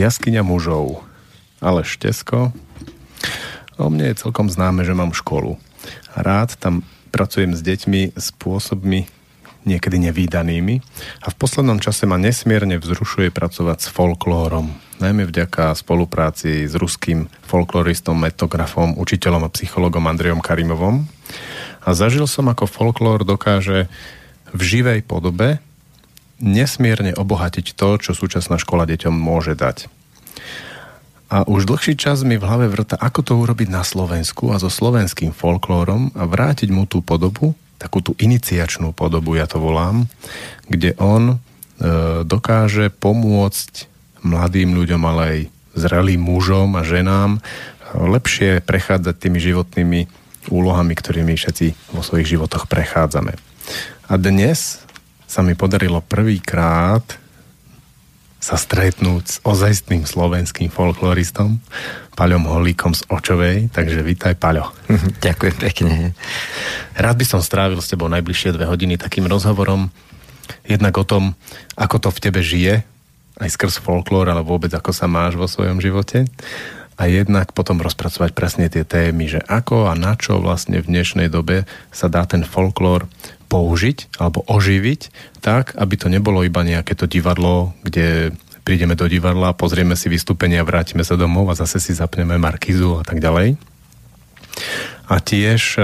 Jaskyňa mužov. Ale Štesko. O mne je celkom známe, že mám školu. Rád tam pracujem s deťmi spôsobmi niekedy nevýdanými a v poslednom čase ma nesmierne vzrušuje pracovať s folklórom. Najmä vďaka spolupráci s ruským folkloristom, metografom, učiteľom a psychologom Andrejom Karimovom. A zažil som, ako folklór dokáže v živej podobe nesmierne obohatiť to, čo súčasná škola deťom môže dať. A už dlhší čas mi v hlave vrta, ako to urobiť na Slovensku a so slovenským folklórom a vrátiť mu tú podobu, takú tú iniciačnú podobu, ja to volám, kde on e, dokáže pomôcť mladým ľuďom, ale aj zrelým mužom a ženám lepšie prechádzať tými životnými úlohami, ktorými všetci vo svojich životoch prechádzame. A dnes sa mi podarilo prvýkrát sa stretnúť s ozajstným slovenským folkloristom, Paľom Holíkom z Očovej, takže vítaj Paľo. Ďakujem pekne. Rád by som strávil s tebou najbližšie dve hodiny takým rozhovorom, jednak o tom, ako to v tebe žije, aj skrz folklór, ale vôbec ako sa máš vo svojom živote a jednak potom rozpracovať presne tie témy, že ako a na čo vlastne v dnešnej dobe sa dá ten folklór použiť alebo oživiť tak, aby to nebolo iba nejaké to divadlo, kde prídeme do divadla, pozrieme si vystúpenia, vrátime sa domov a zase si zapneme markizu a tak ďalej. A tiež, e,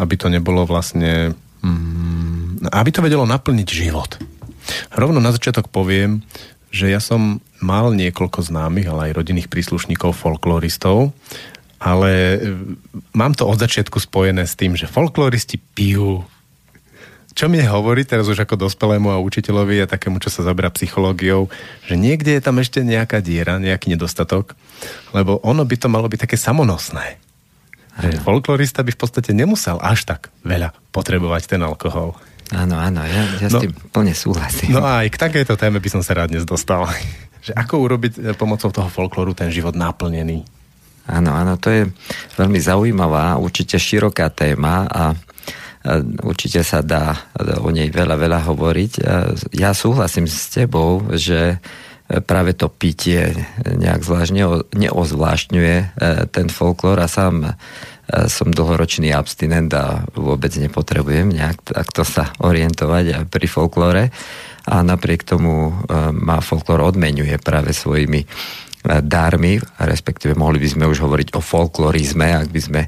aby to nebolo vlastne, mm, aby to vedelo naplniť život. Rovno na začiatok poviem, že ja som mal niekoľko známych, ale aj rodinných príslušníkov folkloristov, ale e, mám to od začiatku spojené s tým, že folkloristi pijú čo mi hovorí teraz už ako dospelému a učiteľovi a takému, čo sa zabera psychológiou, že niekde je tam ešte nejaká diera, nejaký nedostatok, lebo ono by to malo byť také samonosné. Že folklorista by v podstate nemusel až tak veľa potrebovať ten alkohol. Áno, áno, ja, ja no, s tým plne súhlasím. No a aj k takejto téme by som sa rád dnes dostal. že ako urobiť e, pomocou toho folklóru ten život naplnený? Áno, áno, to je veľmi zaujímavá, určite široká téma a Určite sa dá o nej veľa, veľa hovoriť. Ja súhlasím s tebou, že práve to pitie nejak zvlášť neozvláštňuje ten folklór a sám som dlhoročný abstinent a vôbec nepotrebujem nejak takto sa orientovať pri folklóre a napriek tomu e, ma folklór odmenuje práve svojimi dármi, respektíve mohli by sme už hovoriť o folklorizme, ak by sme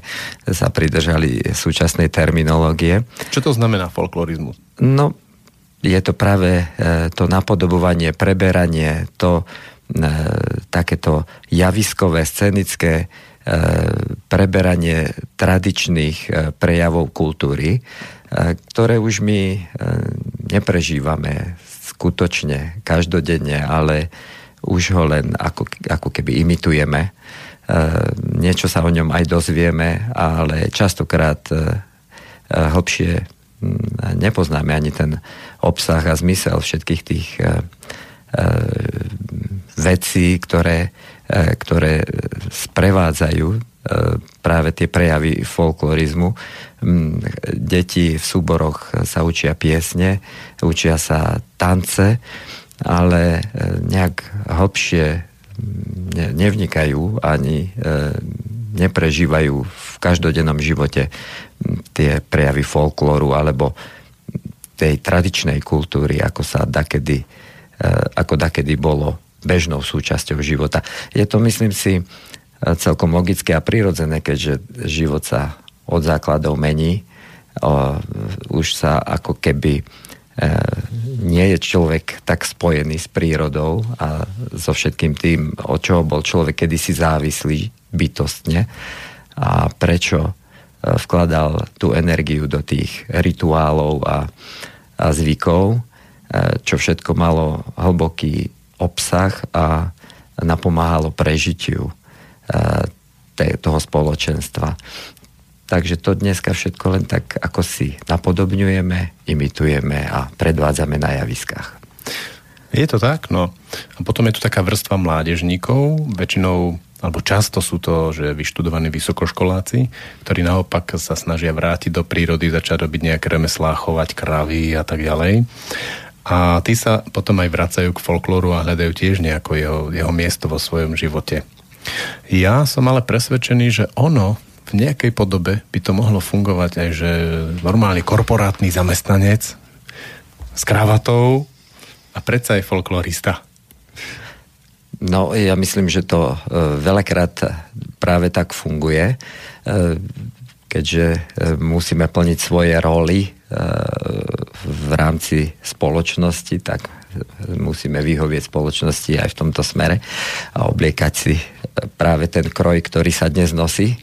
sa pridržali súčasnej terminológie. Čo to znamená folklorizmus? No, je to práve to napodobovanie, preberanie, to takéto javiskové, scenické preberanie tradičných prejavov kultúry, ktoré už my neprežívame skutočne, každodenne, ale už ho len ako, ako keby imitujeme. Niečo sa o ňom aj dozvieme, ale častokrát hlbšie nepoznáme ani ten obsah a zmysel všetkých tých vecí, ktoré, ktoré sprevádzajú práve tie prejavy folklorizmu. Deti v súboroch sa učia piesne, učia sa tance, ale e, nejak hlbšie nevnikajú ani e, neprežívajú v každodennom živote tie prejavy folklóru alebo tej tradičnej kultúry, ako sa dakedy, e, ako dakedy bolo bežnou súčasťou života. Je to, myslím si, celkom logické a prirodzené, keďže život sa od základov mení. Už sa ako keby E, nie je človek tak spojený s prírodou a so všetkým tým, od čoho bol človek kedysi závislý bytostne a prečo e, vkladal tú energiu do tých rituálov a, a zvykov, e, čo všetko malo hlboký obsah a napomáhalo prežitiu toho spoločenstva. Takže to dneska všetko len tak ako si napodobňujeme, imitujeme a predvádzame na javiskách. Je to tak, no. A potom je tu taká vrstva mládežníkov, väčšinou, alebo často sú to, že vyštudovaní vysokoškoláci, ktorí naopak sa snažia vrátiť do prírody, začať robiť nejaké remeslá, chovať kravy a tak ďalej. A tí sa potom aj vracajú k folklóru a hľadajú tiež nejako jeho, jeho miesto vo svojom živote. Ja som ale presvedčený, že ono v nejakej podobe by to mohlo fungovať aj, že normálny korporátny zamestnanec s kravatou a predsa je folklorista. No, ja myslím, že to e, veľakrát práve tak funguje, e, keďže e, musíme plniť svoje roly v rámci spoločnosti, tak musíme vyhovieť spoločnosti aj v tomto smere a obliekať si práve ten kroj, ktorý sa dnes nosí.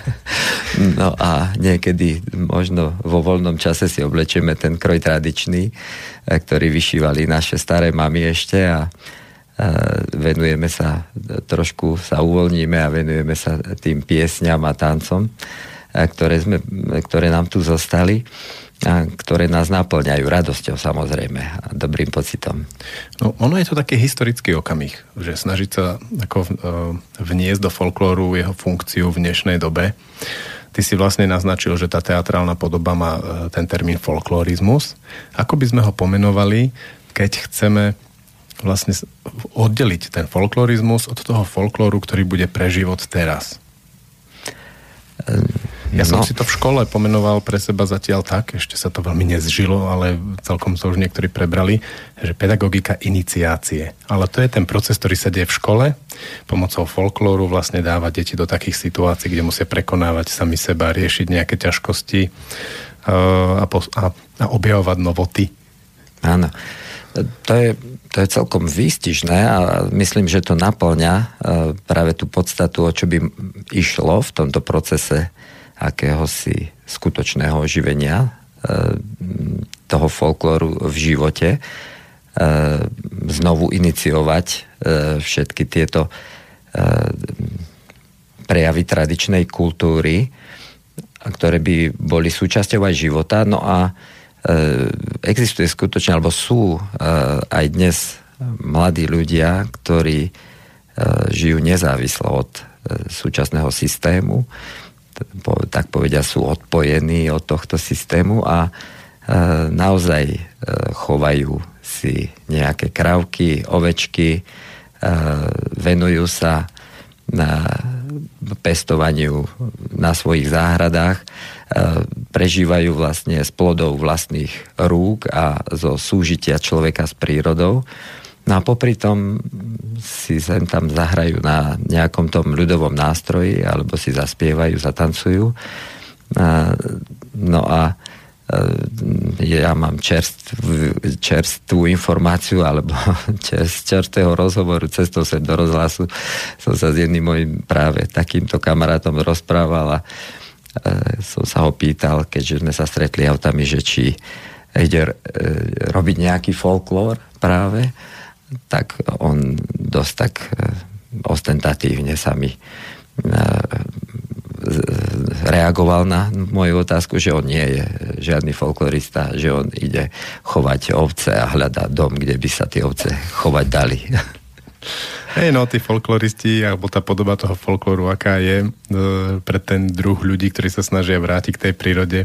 no a niekedy možno vo voľnom čase si oblečieme ten kroj tradičný, ktorý vyšívali naše staré mamy ešte a venujeme sa, trošku sa uvoľníme a venujeme sa tým piesňam a tancom, ktoré, sme, ktoré nám tu zostali a ktoré nás naplňajú radosťou samozrejme a dobrým pocitom. No, ono je to taký historický okamih, že snažiť sa ako e, vniesť do folklóru jeho funkciu v dnešnej dobe. Ty si vlastne naznačil, že tá teatrálna podoba má e, ten termín folklorizmus. Ako by sme ho pomenovali, keď chceme vlastne oddeliť ten folklorizmus od toho folklóru, ktorý bude pre život teraz? Ja som no. si to v škole pomenoval pre seba zatiaľ tak, ešte sa to veľmi nezžilo, ale celkom sa už niektorí prebrali, že pedagogika iniciácie. Ale to je ten proces, ktorý sa deje v škole. Pomocou folklóru vlastne dáva deti do takých situácií, kde musia prekonávať sami seba, riešiť nejaké ťažkosti uh, a, po, a, a objavovať novoty. Áno. To je, to je celkom výstižné a myslím, že to naplňa uh, práve tú podstatu, o čo by išlo v tomto procese akéhosi skutočného oživenia e, toho folklóru v živote, e, znovu iniciovať e, všetky tieto prejavy tradičnej kultúry, ktoré by boli súčasťou aj života. No a existuje skutočne, alebo sú aj dnes mladí ľudia, ktorí žijú nezávislo od súčasného systému, tak povedia, sú odpojení od tohto systému a e, naozaj e, chovajú si nejaké kravky, ovečky, e, venujú sa na pestovaniu na svojich záhradách, prežívajú vlastne z plodov vlastných rúk a zo súžitia človeka s prírodou. No a popri tom si sem tam zahrajú na nejakom tom ľudovom nástroji alebo si zaspievajú, zatancujú. No a e, ja mám čerstvú, čerstvú informáciu alebo z čerstvého rozhovoru cestou sem do rozhlasu som sa s jedným mojim práve takýmto kamarátom rozprával a e, som sa ho pýtal, keďže sme sa stretli autami, že či ide e, robiť nejaký folklór práve tak on dosť tak e, ostentatívne sa mi e, reagoval na moju otázku, že on nie je žiadny folklorista, že on ide chovať ovce a hľadá dom, kde by sa tie ovce chovať dali. Hej, no, tí folkloristi, alebo tá podoba toho folklóru, aká je e, pre ten druh ľudí, ktorí sa snažia vrátiť k tej prírode,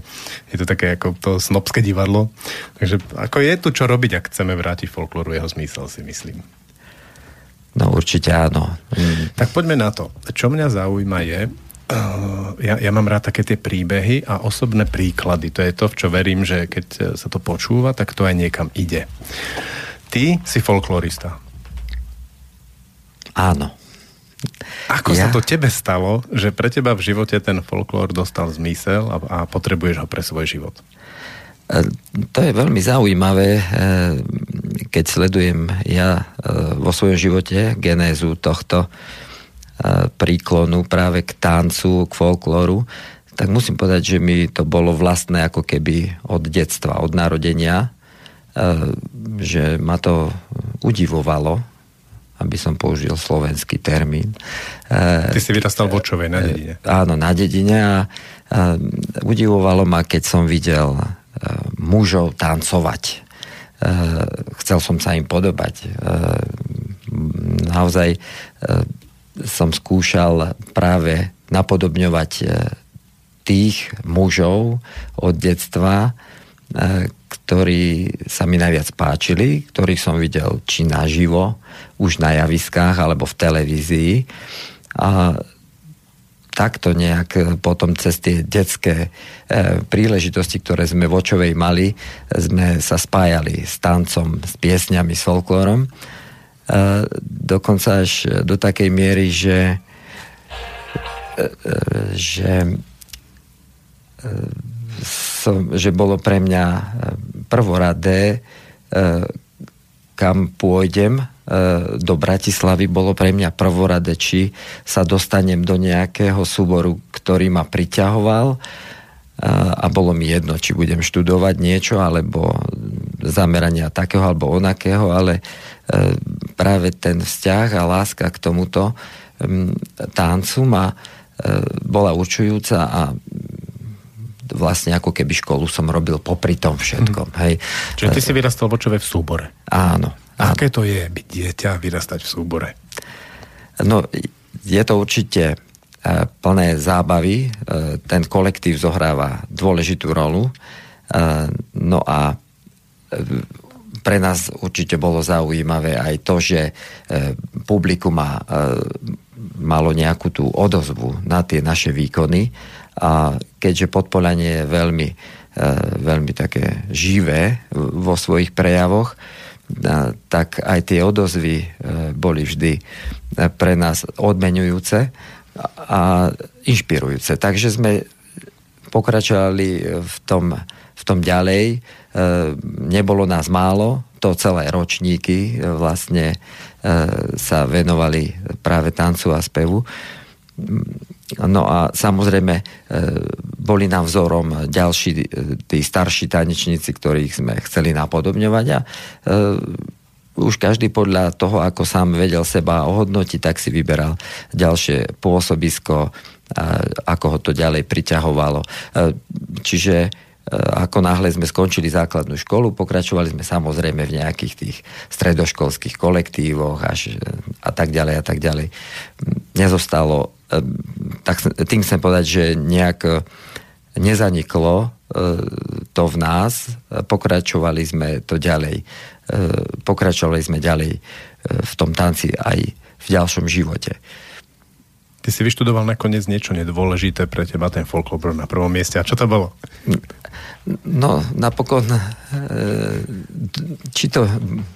je to také ako to snobské divadlo. Takže ako je tu čo robiť, ak chceme vrátiť folklóru jeho zmysel, si myslím. No určite áno. Mm. Tak poďme na to. Čo mňa zaujíma je, uh, ja, ja mám rád také tie príbehy a osobné príklady. To je to, v čo verím, že keď sa to počúva, tak to aj niekam ide. Ty si folklorista. Áno. Ako ja? sa to tebe stalo, že pre teba v živote ten folklór dostal zmysel a, a potrebuješ ho pre svoj život? E, to je veľmi zaujímavé, e, keď sledujem ja e, vo svojom živote genézu tohto príklonu práve k tancu, k folklóru, tak musím povedať, že mi to bolo vlastné ako keby od detstva, od narodenia, že ma to udivovalo, aby som použil slovenský termín. Ty si vyrastal v Očovej, na dedine. Áno, na dedine a, a udivovalo ma, keď som videl a, mužov tancovať. Chcel som sa im podobať. Naozaj som skúšal práve napodobňovať tých mužov od detstva, ktorí sa mi najviac páčili, ktorých som videl či naživo, už na javiskách, alebo v televízii. A takto nejak potom cez tie detské e, príležitosti, ktoré sme v Očovej mali, sme sa spájali s tancom, s piesňami, s folklórom. E, dokonca až do takej miery, že, e, e že, e, som, že bolo pre mňa prvoradé, e, kam pôjdem, E, do Bratislavy bolo pre mňa prvorade, či sa dostanem do nejakého súboru, ktorý ma priťahoval e, a bolo mi jedno, či budem študovať niečo, alebo zamerania takého alebo onakého, ale e, práve ten vzťah a láska k tomuto tancu ma bola určujúca a vlastne ako keby školu som robil popri tom všetkom. Hmm. Hej. Čiže ty si vyrastal vočové v súbore. Áno. A aké to je byť dieťa, vyrastať v súbore? No, je to určite e, plné zábavy. E, ten kolektív zohráva dôležitú rolu. E, no a pre nás určite bolo zaujímavé aj to, že publikum má, malo nejakú tú odozvu na tie naše výkony a keďže podpolanie je veľmi, veľmi také živé vo svojich prejavoch, tak aj tie odozvy e, boli vždy e, pre nás odmenujúce a inšpirujúce. Takže sme pokračovali v tom, v tom ďalej. E, nebolo nás málo, to celé ročníky vlastne sa venovali práve tancu a spevu. No a samozrejme e, boli nám vzorom ďalší e, tí starší tanečníci, ktorých sme chceli napodobňovať a e, už každý podľa toho, ako sám vedel seba ohodnotiť, tak si vyberal ďalšie pôsobisko, ako ho to ďalej priťahovalo. Čiže ako náhle sme skončili základnú školu, pokračovali sme samozrejme v nejakých tých stredoškolských kolektívoch až a tak ďalej a tak ďalej. Nezostalo tak tým chcem povedať, že nejak e, nezaniklo e, to v nás, pokračovali sme to ďalej, e, pokračovali sme ďalej v tom tanci aj v ďalšom živote. Ty si vyštudoval nakoniec niečo nedôležité pre teba, ten folklór na prvom mieste. A čo to bolo? No, napokon, e, či to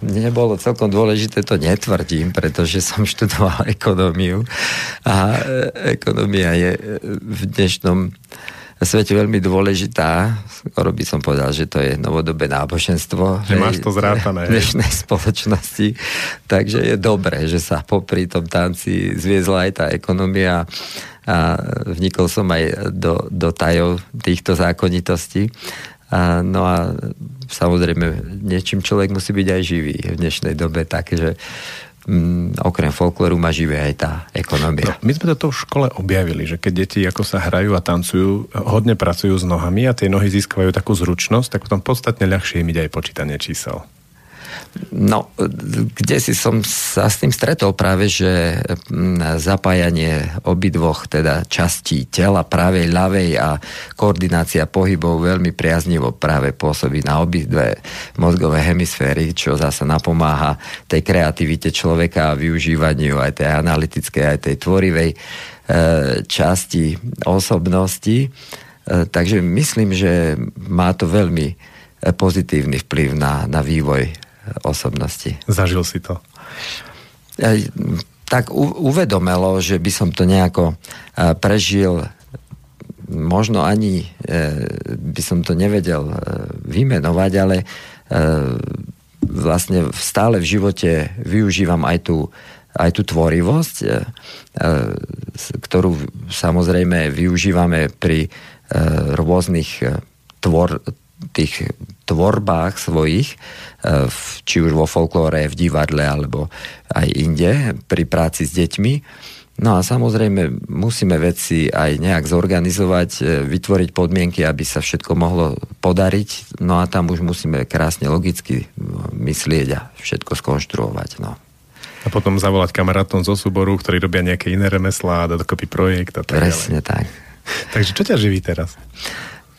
nebolo celkom dôležité, to netvrdím, pretože som študoval ekonómiu a e, ekonomia je v dnešnom svete veľmi dôležitá. Skoro by som povedal, že to je novodobé náboženstvo. Že máš to zrátané. V dnešnej spoločnosti. Takže je dobré, že sa popri tom tanci zviezla aj tá ekonomia a vnikol som aj do, do tajov týchto zákonitostí. A, no a samozrejme, niečím človek musí byť aj živý v dnešnej dobe, takže mm, okrem folklóru má živé aj tá ekonomia. No, my sme to v škole objavili, že keď deti ako sa hrajú a tancujú, hodne pracujú s nohami a tie nohy získavajú takú zručnosť, tak potom podstatne ľahšie im ide aj počítanie čísel. No, kde si som sa s tým stretol práve, že mm, zapájanie obidvoch teda častí tela, pravej, ľavej a koordinácia pohybov veľmi priaznivo práve pôsobí na obidve mozgové hemisféry, čo zase napomáha tej kreativite človeka a využívaniu aj tej analytickej, aj tej tvorivej e, časti osobnosti. E, takže myslím, že má to veľmi e, pozitívny vplyv na, na vývoj osobnosti. Zažil si to? Tak uvedomelo, že by som to nejako prežil možno ani e, by som to nevedel e, vymenovať, ale e, vlastne stále v živote využívam aj tú, aj tú tvorivosť, ktorú samozrejme využívame pri rôznych tvor, tých tvorbách svojich, e, či už vo folklóre, v divadle alebo aj inde, pri práci s deťmi. No a samozrejme musíme veci aj nejak zorganizovať, e, vytvoriť podmienky, aby sa všetko mohlo podariť. No a tam už musíme krásne logicky myslieť a všetko skonštruovať. No. A potom zavolať kamarátom zo súboru, ktorí robia nejaké iné remeslá a dokopy projekt a tak Presne ďalej. tak. Takže čo ťa živí teraz?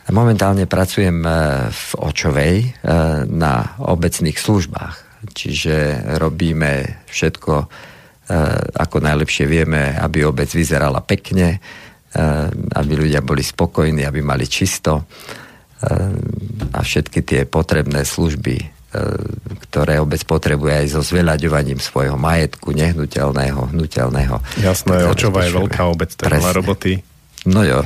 Momentálne pracujem v Očovej na obecných službách, čiže robíme všetko, ako najlepšie vieme, aby obec vyzerala pekne, aby ľudia boli spokojní, aby mali čisto a všetky tie potrebné služby E, ktoré obec potrebuje aj so zveľaďovaním svojho majetku, nehnuteľného, hnuteľného. Jasné, očová je veľká obec, veľa roboty. No jo,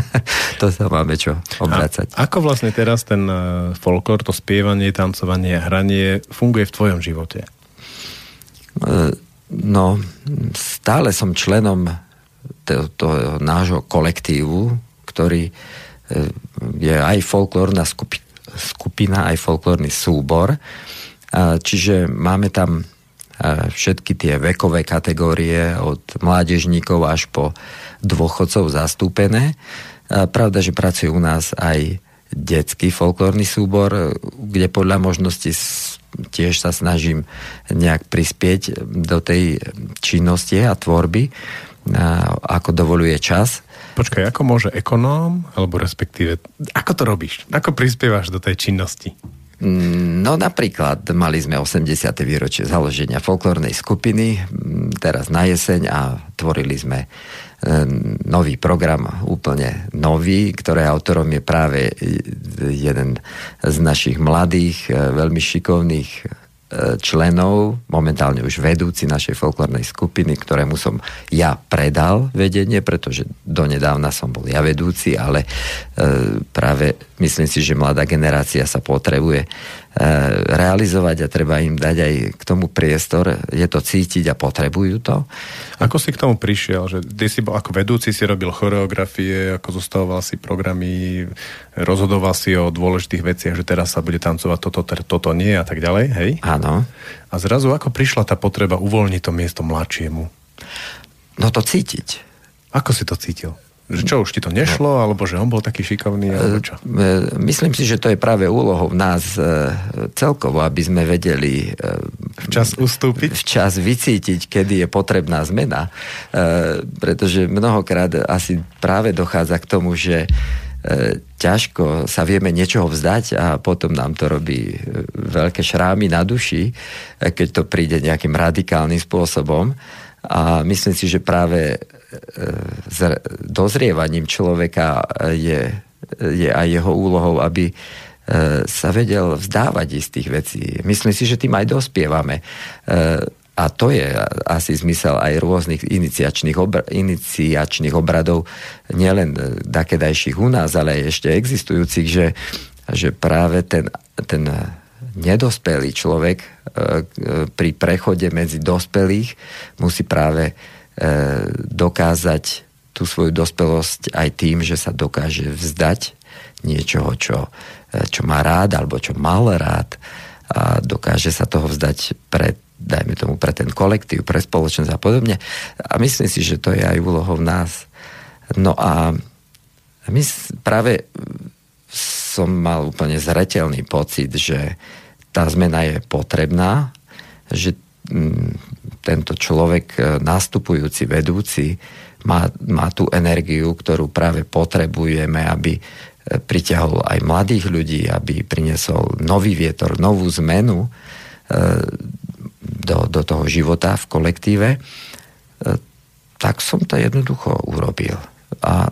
to sa máme čo obracať. A ako vlastne teraz ten e, folklór, to spievanie, tancovanie a hranie funguje v tvojom živote? E, no, stále som členom toho, toho nášho kolektívu, ktorý je aj folklórna skupina skupina, aj folklórny súbor. Čiže máme tam všetky tie vekové kategórie od mládežníkov až po dôchodcov zastúpené. Pravda, že pracuje u nás aj detský folklórny súbor, kde podľa možnosti tiež sa snažím nejak prispieť do tej činnosti a tvorby, ako dovoluje čas. Počkaj, ako môže ekonóm, alebo respektíve, ako to robíš? Ako prispievaš do tej činnosti? Mm, no napríklad mali sme 80. výročie založenia folklórnej skupiny mm, teraz na jeseň a tvorili sme nový program, úplne nový, ktoré autorom je práve jeden z našich mladých, e, veľmi šikovných členov, momentálne už vedúci našej folklórnej skupiny, ktorému som ja predal vedenie, pretože donedávna som bol ja vedúci, ale e, práve myslím si, že mladá generácia sa potrebuje realizovať a treba im dať aj k tomu priestor. Je to cítiť a potrebujú to. Ako si k tomu prišiel? Že ty si bol ako vedúci, si robil choreografie, ako zostavoval si programy, rozhodoval si o dôležitých veciach, že teraz sa bude tancovať toto, toto nie a tak ďalej, hej? Áno. A zrazu ako prišla tá potreba uvoľniť to miesto mladšiemu? No to cítiť. Ako si to cítil? Že čo, už ti to nešlo, alebo že on bol taký šikovný, alebo čo? E, e, myslím si, že to je práve úlohou nás e, celkovo, aby sme vedeli včas ustúpiť? Včas vycítiť, kedy je potrebná zmena. Pretože mnohokrát asi práve dochádza k tomu, že ťažko sa vieme niečoho vzdať a potom nám to robí veľké šrámy na duši, keď to príde nejakým radikálnym spôsobom. A myslím si, že práve dozrievaním človeka je, je aj jeho úlohou, aby e, sa vedel vzdávať istých vecí. Myslím si, že tým aj dospievame. E, a to je asi zmysel aj rôznych iniciačných, obr- iniciačných obradov, nielen dakedajších u nás, ale aj ešte existujúcich, že, že práve ten, ten nedospelý človek e, pri prechode medzi dospelých musí práve E, dokázať tú svoju dospelosť aj tým, že sa dokáže vzdať niečoho, čo, e, čo má rád alebo čo mal rád a dokáže sa toho vzdať pre, dajme tomu, pre ten kolektív, pre spoločnosť a podobne. A myslím si, že to je aj úlohou nás. No a my práve som mal úplne zretelný pocit, že tá zmena je potrebná, že tento človek, e, nastupujúci vedúci, má, má tú energiu, ktorú práve potrebujeme, aby e, priťahol aj mladých ľudí, aby priniesol nový vietor, novú zmenu e, do, do toho života v kolektíve, tak som to jednoducho urobil. A,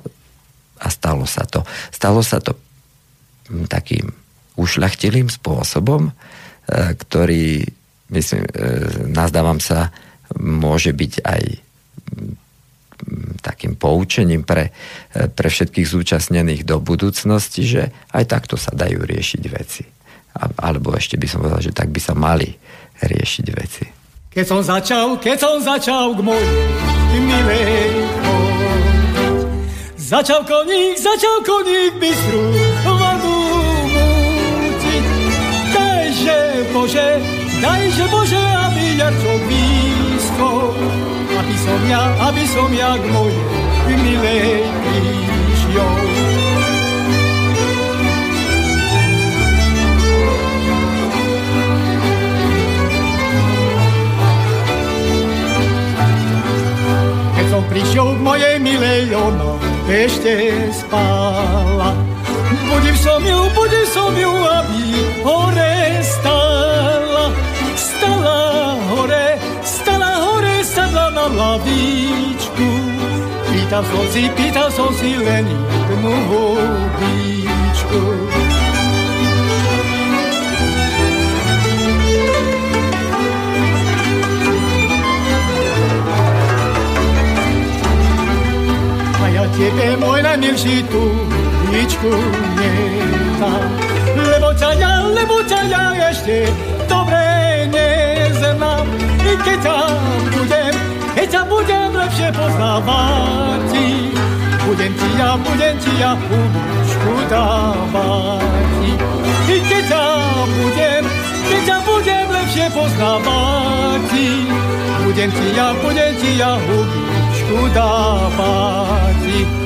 a stalo sa to. Stalo sa to takým ušľachtilým spôsobom, ktorý, myslím, nazdávam sa, môže byť aj takým poučením pre, pre všetkých zúčastnených do budúcnosti, že aj takto sa dajú riešiť veci. A, alebo ešte by som povedal, že tak by sa mali riešiť veci. Keď som začal, keď som začal k mojej milej Začal koník, začal koník bystru vodu mútiť. Dajže Bože, dajže Bože, aby jarčok víc blízko, aby som ja, aby som ja k mojej milej prišiel. Keď som prišiel k mojej milej, ona ešte spala. Budím som ju, budím som ju, aby hore stala. Stala hore, stala hore, sadla na lavičku. Pýtal som si, pýtal som si len jednu hobíčku. tebe môj najmilší tu ničku nedám. Lebo ťa ja, lebo ťa ja ešte neznám. I keď ťa budem, keď ťa budem lepšie poznávať, budem ti ja, budem ti ja uličku dávať. I keď ťa budem, keď ťa budem lepšie poznávať, budem ti ja, budem ti ja uličku dávať.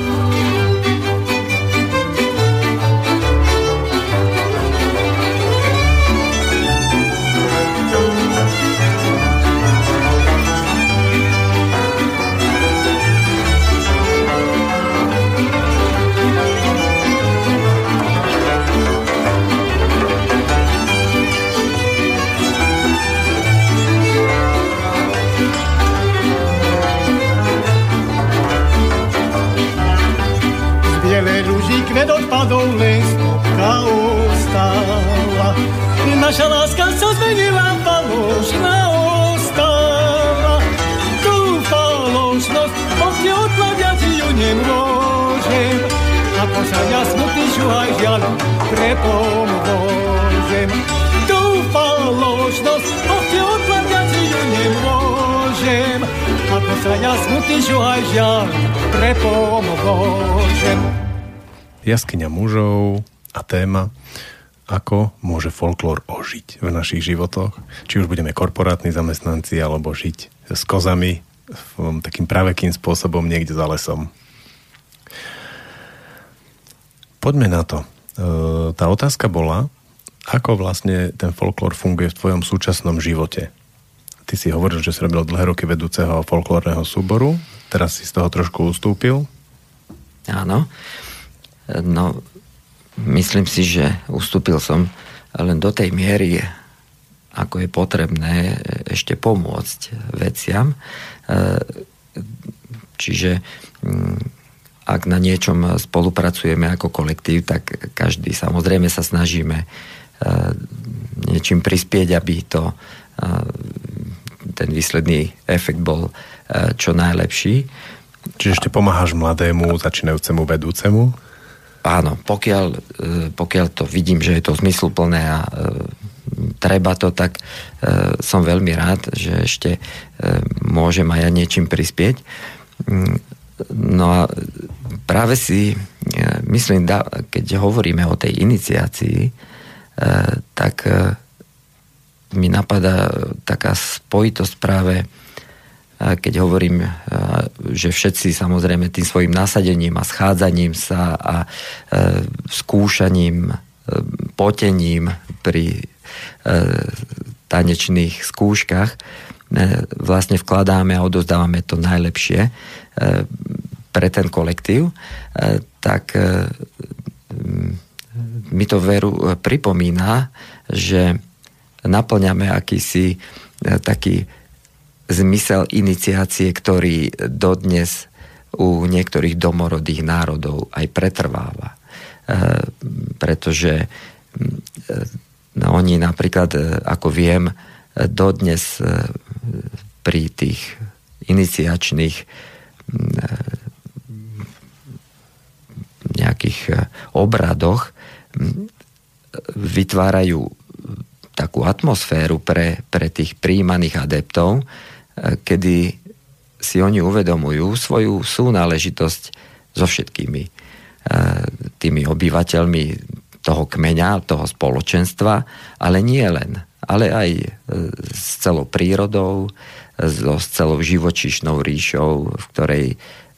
Naša láska sa zmenila, falošná ostala. Tu falošnosť, ti odkladať ju nemôžem. Ako sa ja smutný šuhaj žiaľ prepomôžem. Tu falošnosť, ti odkladať ju nemôžem. Ako sa ja smutný šuhaj žiaľ prepomôžem jaskyňa mužov a téma, ako môže folklór ožiť v našich životoch. Či už budeme korporátni zamestnanci, alebo žiť s kozami takým pravekým spôsobom niekde za lesom. Poďme na to. E, tá otázka bola, ako vlastne ten folklór funguje v tvojom súčasnom živote. Ty si hovoril, že si robil dlhé roky vedúceho folklórneho súboru, teraz si z toho trošku ustúpil. Áno. No, myslím si, že ustúpil som len do tej miery, ako je potrebné ešte pomôcť veciam. E, čiže mm, ak na niečom spolupracujeme ako kolektív, tak každý samozrejme sa snažíme e, niečím prispieť, aby to e, ten výsledný efekt bol čo najlepší. Čiže ešte pomáhaš mladému, začínajúcemu vedúcemu? Áno, pokiaľ, e, pokiaľ to vidím, že je to zmysluplné a e, treba to, tak e, som veľmi rád, že ešte môžem aj ja niečím prispieť. Mm, no a práve si myslím, keď hovoríme o tej iniciácii, tak mi napadá taká spojitosť práve keď hovorím, že všetci samozrejme tým svojim nasadením a schádzaním sa a skúšaním, potením pri tanečných skúškach vlastne vkladáme a odozdávame to najlepšie pre ten kolektív, tak mi to veru pripomína, že naplňame akýsi taký zmysel iniciácie, ktorý dodnes u niektorých domorodých národov aj pretrváva. E, pretože no, oni napríklad, e, ako viem, dodnes e, pri tých iniciačných nejakých obradoch vytvárajú takú atmosféru pre, pre tých príjmaných adeptov, kedy si oni uvedomujú svoju súnáležitosť so všetkými e, tými obyvateľmi toho kmeňa, toho spoločenstva, ale nie len, ale aj e, s celou prírodou, so, s celou živočíšnou ríšou, v ktorej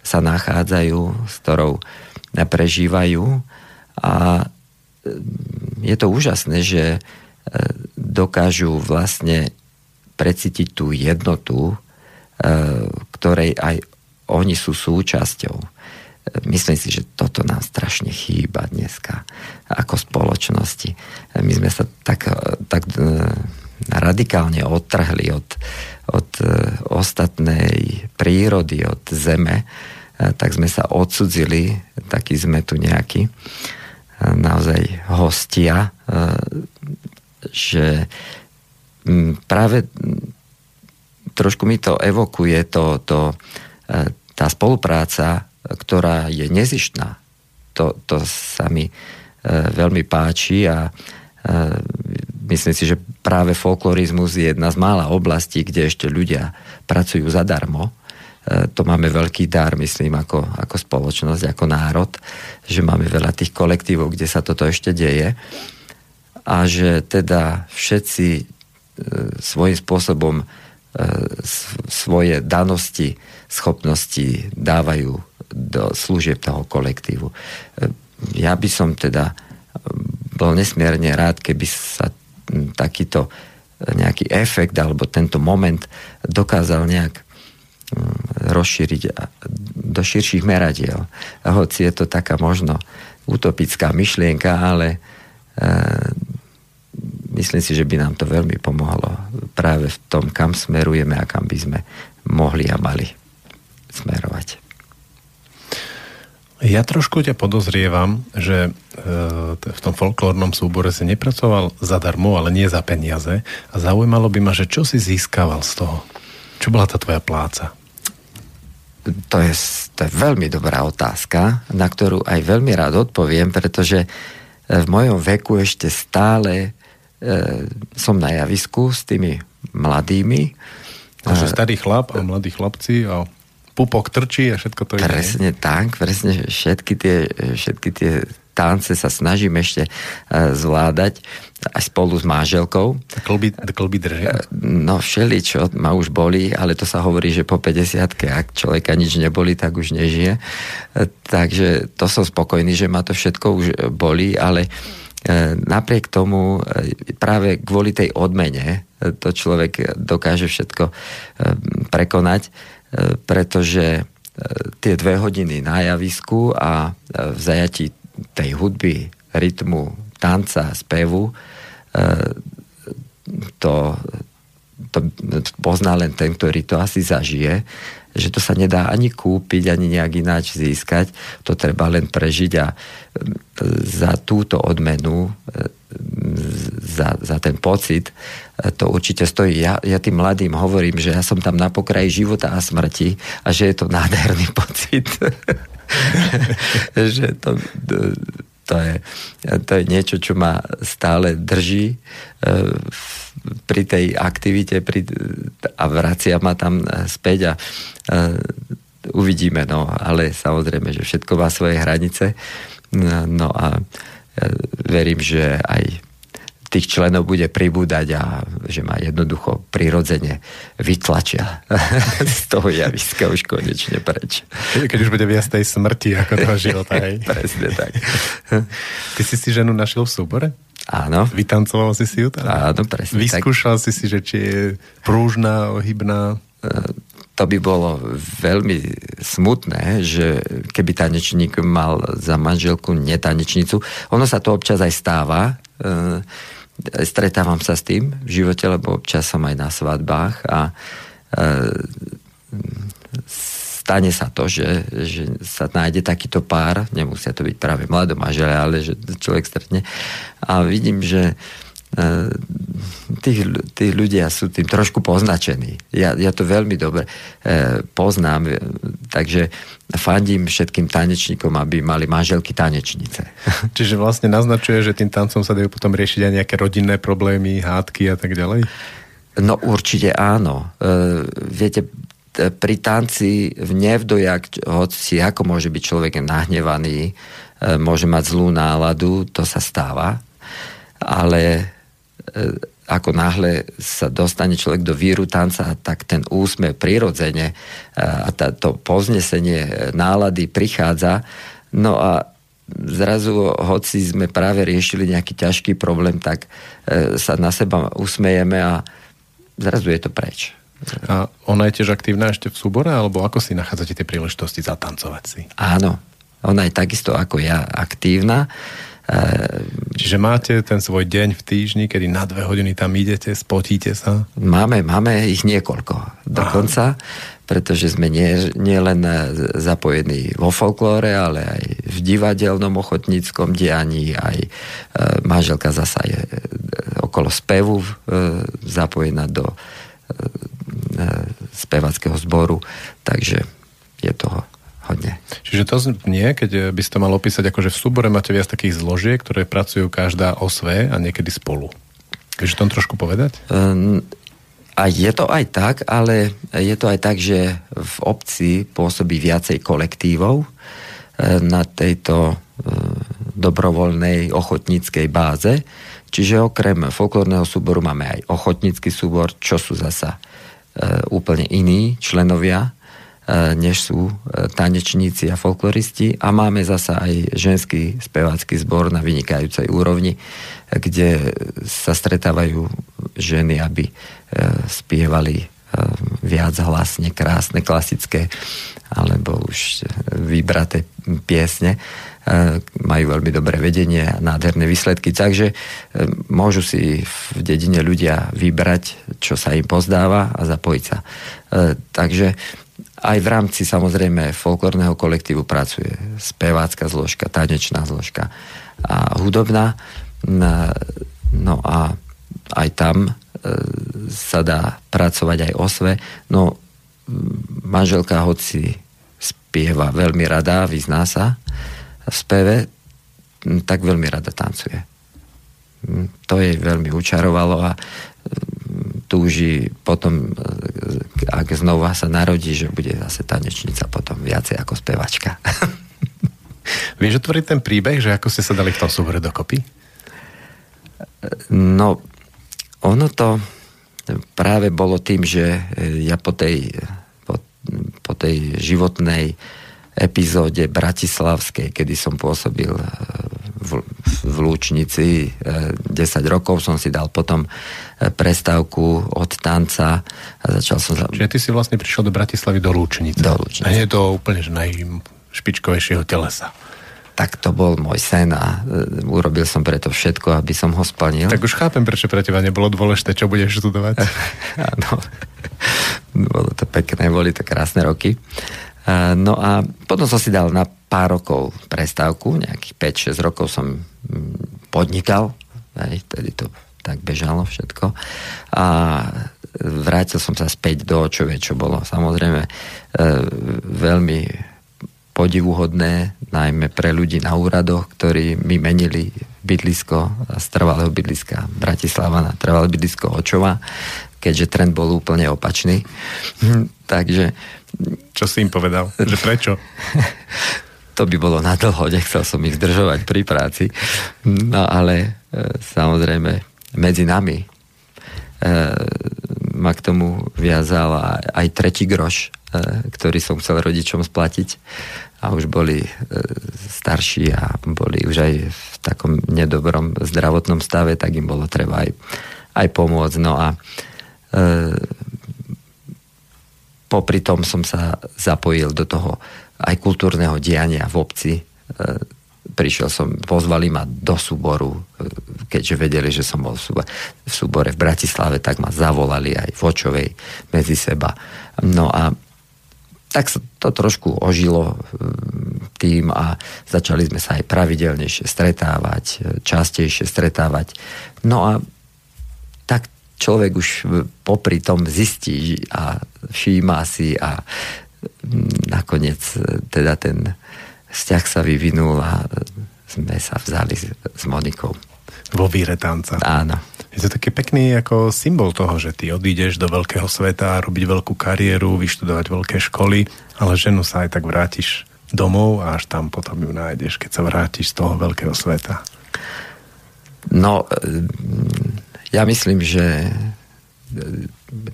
sa nachádzajú, s ktorou prežívajú. A e, je to úžasné, že dokážu vlastne precítiť tú jednotu, e, ktorej aj oni sú súčasťou. myslím si, že toto nám strašne chýba dneska ako spoločnosti. My sme sa tak, tak radikálne odtrhli od, od ostatnej prírody, od zeme, tak sme sa odsudzili, taký sme tu nejaký, naozaj hostia, že práve trošku mi to evokuje to, to, tá spolupráca, ktorá je nezištná. To, to sa mi veľmi páči a myslím si, že práve folklorizmus je jedna z mála oblastí, kde ešte ľudia pracujú zadarmo E, to máme veľký dar, myslím, ako, ako spoločnosť, ako národ, že máme veľa tých kolektívov, kde sa toto ešte deje a že teda všetci e, svojím spôsobom e, svoje danosti, schopnosti dávajú do služieb toho kolektívu. Ja by som teda bol nesmierne rád, keby sa takýto nejaký efekt alebo tento moment dokázal nejak rozšíriť do širších meradiel. Hoci je to taká možno utopická myšlienka, ale e, myslím si, že by nám to veľmi pomohlo práve v tom, kam smerujeme a kam by sme mohli a mali smerovať. Ja trošku ťa podozrievam, že e, v tom folklórnom súbore si nepracoval zadarmo, ale nie za peniaze. A zaujímalo by ma, že čo si získaval z toho? Čo bola tá tvoja pláca? To je, to je veľmi dobrá otázka, na ktorú aj veľmi rád odpoviem, pretože e, v mojom veku ešte stále som na javisku s tými mladými. Takže starý chlap a mladí chlapci a pupok trčí a všetko to. Presne tak, presne všetky tie, všetky tie tance sa snažím ešte uh, zvládať aj spolu s máželkou. Klby, klby držia? No všeličo ma už boli, ale to sa hovorí, že po 50 ak človeka nič neboli, tak už nežije. Takže to som spokojný, že ma to všetko už boli, ale napriek tomu práve kvôli tej odmene to človek dokáže všetko prekonať, pretože tie dve hodiny na javisku a v zajatí tej hudby, rytmu, tanca, spevu to, to pozná len ten, ktorý to asi zažije, že to sa nedá ani kúpiť, ani nejak ináč získať, to treba len prežiť a za túto odmenu, za, za ten pocit, to určite stojí. Ja, ja tým mladým hovorím, že ja som tam na pokraji života a smrti a že je to nádherný pocit. že to, to je, to je niečo, čo ma stále drží e, pri tej aktivite pri, a vracia ma tam späť a uh, uvidíme, no, ale samozrejme, že všetko má svoje hranice. No a ja verím, že aj tých členov bude pribúdať a že ma jednoducho prirodzene vytlačia z toho javiska už konečne preč. Keď už bude viac tej smrti ako toho života. Hej. Presne tak. Ty si si ženu našiel v súbore? Áno. Vytancoval si si ju tam? Áno, presne Vyskúšal tak. si si, že či je prúžna, ohybná? E, to by bolo veľmi smutné, že keby tanečník mal za manželku netanečnicu. Ono sa to občas aj stáva. E, stretávam sa s tým v živote, lebo občas som aj na svadbách a e, stane sa to, že, že sa nájde takýto pár, nemusia to byť práve mladomážele, ale že človek stretne a vidím, že E, tí, tí ľudia sú tým trošku poznačení. Ja, ja to veľmi dobre e, poznám, e, takže fandím všetkým tanečníkom, aby mali manželky tanečnice. Čiže vlastne naznačuje, že tým tancom sa dajú potom riešiť aj nejaké rodinné problémy, hádky a tak ďalej? No určite áno. E, viete, pri tanci v nevdojak, hoci ako môže byť človek nahnevaný, e, môže mať zlú náladu, to sa stáva, ale E, ako náhle sa dostane človek do víru tanca, tak ten úsmev prirodzene e, a tá, to povznesenie nálady prichádza. No a zrazu, hoci sme práve riešili nejaký ťažký problém, tak e, sa na seba usmejeme a zrazu je to preč. A ona je tiež aktívna ešte v súbore, alebo ako si nachádzate tie príležitosti zatancovať si? Áno, Ona je takisto ako ja aktívna. Čiže máte ten svoj deň v týždni, kedy na dve hodiny tam idete, spotíte sa? Máme, máme ich niekoľko dokonca, Aha. pretože sme nie, nie len zapojení vo folklóre, ale aj v divadelnom ochotníckom dianí, aj e, manželka zasa je e, okolo spevu e, zapojená do spevackého zboru, takže je toho hodne. Čiže to nie, keď by ste to mal opísať, akože v súbore máte viac takých zložiek, ktoré pracujú každá o sve a niekedy spolu. Vieš tom trošku povedať? Um, a je to aj tak, ale je to aj tak, že v obci pôsobí viacej kolektívov e, na tejto e, dobrovoľnej ochotníckej báze. Čiže okrem folklórneho súboru máme aj ochotnícky súbor, čo sú zasa e, úplne iní členovia E, než sú e, tanečníci a folkloristi. A máme zasa aj ženský spevácky zbor na vynikajúcej úrovni, kde sa stretávajú ženy, aby e, spievali viac hlasne, krásne, klasické alebo už vybraté piesne majú veľmi dobré vedenie a nádherné výsledky, takže môžu si v dedine ľudia vybrať, čo sa im pozdáva a zapojiť sa. Takže aj v rámci samozrejme folklórneho kolektívu pracuje spevácka zložka, tanečná zložka a hudobná. No a aj tam e, sa dá pracovať aj osve. No manželka hoci spieva veľmi rada, vyzná sa speve, tak veľmi rada tancuje. To jej veľmi učarovalo a túži potom, e, ak znova sa narodí, že bude zase tanečnica potom viacej ako spevačka. Vieš otvoriť ten príbeh, že ako ste sa dali v tom súbore dokopy? No, ono to práve bolo tým, že ja po tej, po, po tej životnej epizóde bratislavskej, kedy som pôsobil v, v Lúčnici 10 e, rokov, som si dal potom e, prestávku od tanca a začal som... Čiže ty si vlastne prišiel do Bratislavy do Lúčnice. Do Lúčnice. A je to úplne že najšpičkovejšieho telesa. Tak to bol môj sen a urobil som preto všetko, aby som ho splnil. Tak už chápem, prečo pre teba nebolo dôležité, čo budeš študovať. Áno. bolo to pekné, boli to krásne roky. No a potom som si dal na pár rokov prestávku, nejakých 5-6 rokov som mm, podnikal, aj, tedy to tak bežalo všetko. A vrátil som sa späť do vie, čo bolo samozrejme e, veľmi podivuhodné, najmä pre ľudí na úradoch, ktorí mi menili bydlisko z trvalého bydliska Bratislava na trvalé bydlisko Očova, keďže trend bol úplne opačný. Takže čo si im povedal? Že prečo? to by bolo na dlho, nechcel som ich zdržovať pri práci. No ale e, samozrejme medzi nami e, ma k tomu viazal aj tretí groš, e, ktorý som chcel rodičom splatiť a už boli e, starší a boli už aj v takom nedobrom zdravotnom stave, tak im bolo treba aj, aj pomôcť. No a e, popri tom som sa zapojil do toho aj kultúrneho diania v obci. E, prišiel som, pozvali ma do súboru, e, keďže vedeli, že som bol v súbore, v Bratislave, tak ma zavolali aj v Očovej medzi seba. No a tak sa to trošku ožilo e, tým a začali sme sa aj pravidelnejšie stretávať, častejšie stretávať. No a tak človek už popri tom zistí a všíma si a mm, nakoniec e, teda ten vzťah sa vyvinul a sme sa vzali s, Monikou. Vo víre tanca. Áno. Je to taký pekný ako symbol toho, že ty odídeš do veľkého sveta robiť veľkú kariéru, vyštudovať veľké školy, ale ženu sa aj tak vrátiš domov a až tam potom ju nájdeš, keď sa vrátiš z toho veľkého sveta. No, e, ja myslím, že e,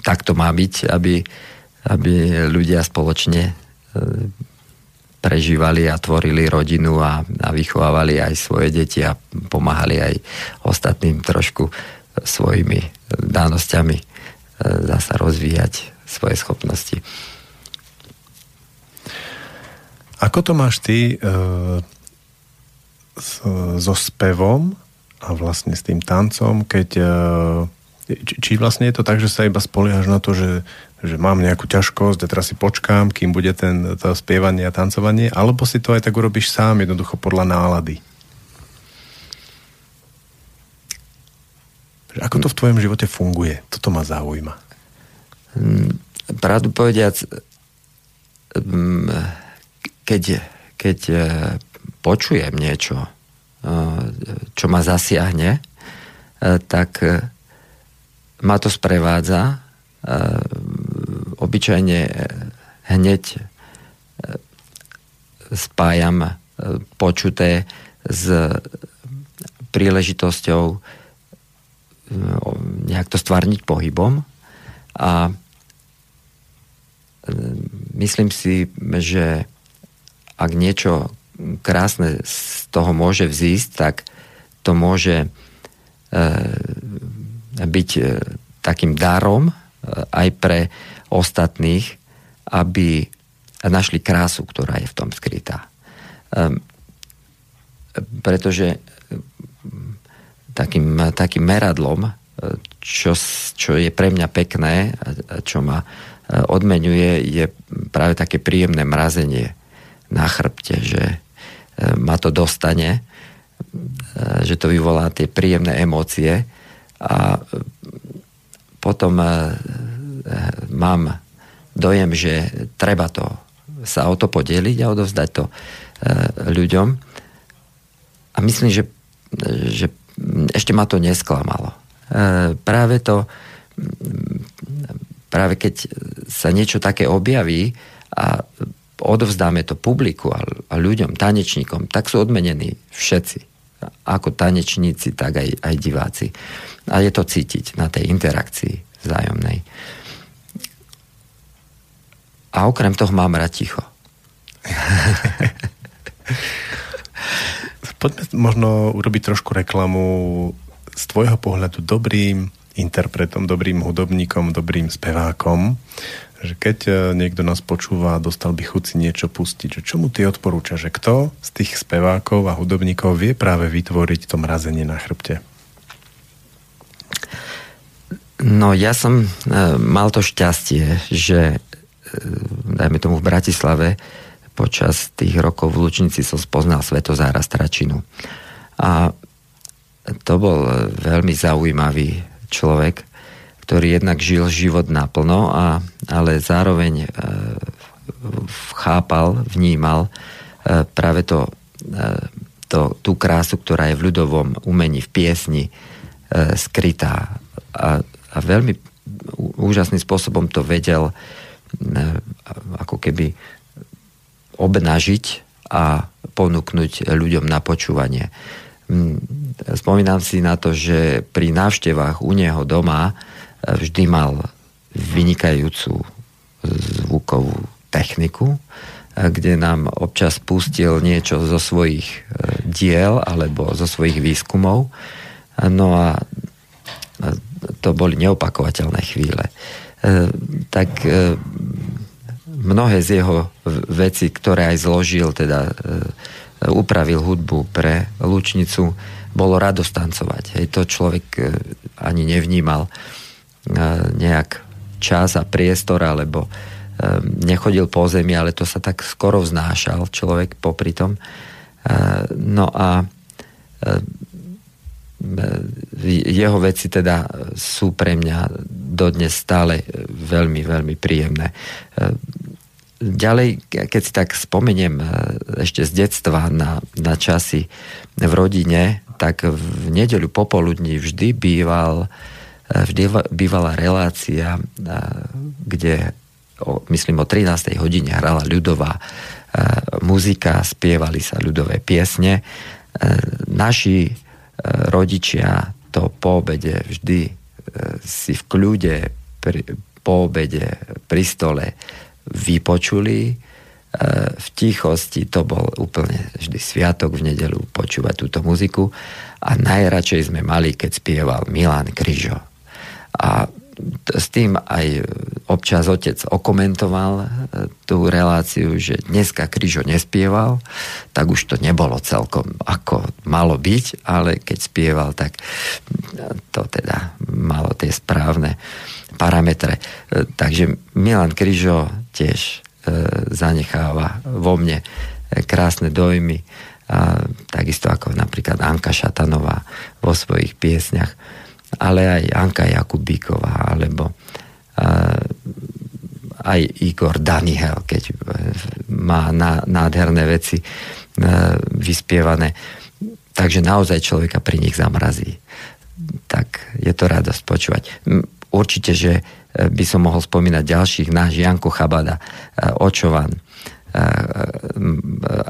tak to má byť, aby, aby ľudia spoločne e, prežívali a tvorili rodinu a, a vychovávali aj svoje deti a pomáhali aj ostatným trošku svojimi dánosťami e, zasa rozvíjať svoje schopnosti. Ako to máš ty e, s, so spevom a vlastne s tým tancom, keď e, či, vlastne je to tak, že sa iba spoliehaš na to, že, že mám nejakú ťažkosť a teraz si počkám, kým bude ten, to spievanie a tancovanie, alebo si to aj tak urobíš sám, jednoducho podľa nálady? Ako to v tvojom živote funguje? Toto ma zaujíma. Mm, pravdu povediac, mm, keď, keď e, počujem niečo, čo ma zasiahne, e, tak ma to sprevádza. Obyčajne hneď spájam počuté s príležitosťou nejak to stvárniť pohybom a myslím si, že ak niečo krásne z toho môže vzísť, tak to môže e, byť e, takým darom e, aj pre ostatných, aby našli krásu, ktorá je v tom skrytá. Pretože takým, takým meradlom, čo, čo je pre mňa pekné čo ma odmenuje, je práve také príjemné mrazenie na chrbte, že ma to dostane, e, že to vyvolá tie príjemné emócie a e, potom mám dojem, že treba to sa o to podeliť a odovzdať to ľuďom. A myslím, že, že ešte ma to nesklamalo. Práve to, práve keď sa niečo také objaví a odovzdáme to publiku a, a ľuďom, tanečníkom, tak sú odmenení všetci. Ako tanečníci, tak aj, aj diváci. A je to cítiť na tej interakcii vzájomnej. A okrem toho mám rád ticho. Poďme možno urobiť trošku reklamu z tvojho pohľadu dobrým interpretom, dobrým hudobníkom, dobrým spevákom že keď e, niekto nás počúva a dostal by chuť si niečo pustiť, že čo mu ty odporúča, že kto z tých spevákov a hudobníkov vie práve vytvoriť to mrazenie na chrbte? No ja som e, mal to šťastie, že e, dajme tomu v Bratislave počas tých rokov v Lučnici som spoznal Svetozára Stračinu. A to bol veľmi zaujímavý človek, ktorý jednak žil život naplno, a, ale zároveň e, chápal, vnímal e, práve to, e, to, tú krásu, ktorá je v ľudovom umení, v piesni skrytá. A, a veľmi úžasným spôsobom to vedel ako keby obnažiť a ponúknuť ľuďom na počúvanie. Mm, spomínam si na to, že pri návštevách u neho doma vždy mal vynikajúcu zvukovú techniku, kde nám občas pustil niečo zo svojich e, diel alebo zo svojich výskumov. No a to boli neopakovateľné chvíle. E, tak e, mnohé z jeho veci, ktoré aj zložil, teda upravil hudbu pre Lučnicu, bolo radosť tancovať. Hej, to človek ani nevnímal nejak čas a priestor, alebo nechodil po zemi, ale to sa tak skoro vznášal človek popri tom. No a jeho veci teda sú pre mňa dodnes stále veľmi, veľmi príjemné. Ďalej, keď si tak spomeniem ešte z detstva na, na časy v rodine, tak v nedeľu popoludní vždy býval uh, vždy bývala relácia, kde o, myslím o 13. hodine hrala ľudová muzika, spievali sa ľudové piesne. Naši rodičia to po obede vždy si v kľude pri, po obede pri stole vypočuli. V tichosti to bol úplne vždy sviatok v nedelu počúvať túto muziku a najradšej sme mali, keď spieval Milan Kryžo a s tým aj občas otec okomentoval e, tú reláciu, že dneska Kryžo nespieval, tak už to nebolo celkom ako malo byť, ale keď spieval, tak to teda malo tie správne parametre. E, takže Milan Kryžo tiež zanecháva vo mne krásne dojmy, takisto ako napríklad Anka Šatanová vo svojich piesňach ale aj Anka Jakubíková, alebo aj Igor Danihel, keď e, má nádherné veci e, vyspievané. Takže naozaj človeka pri nich zamrazí. Tak je to radosť počúvať. Určite, že e, by som mohol spomínať ďalších, náš Janko Chabada, Očovan,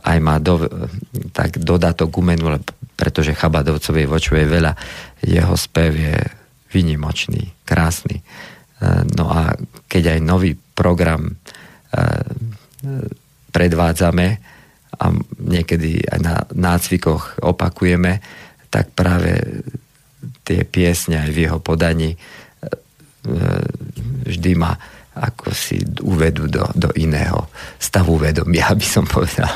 aj má do, tak dodatok umenu, pretože Chabadovcovej vočuje veľa jeho spev je vynimočný, krásny. E, no a keď aj nový program e, predvádzame a niekedy aj na nácvikoch opakujeme, tak práve tie piesne aj v jeho podaní e, vždy ma ako si uvedú do, do iného stavu vedomia, aby som povedal.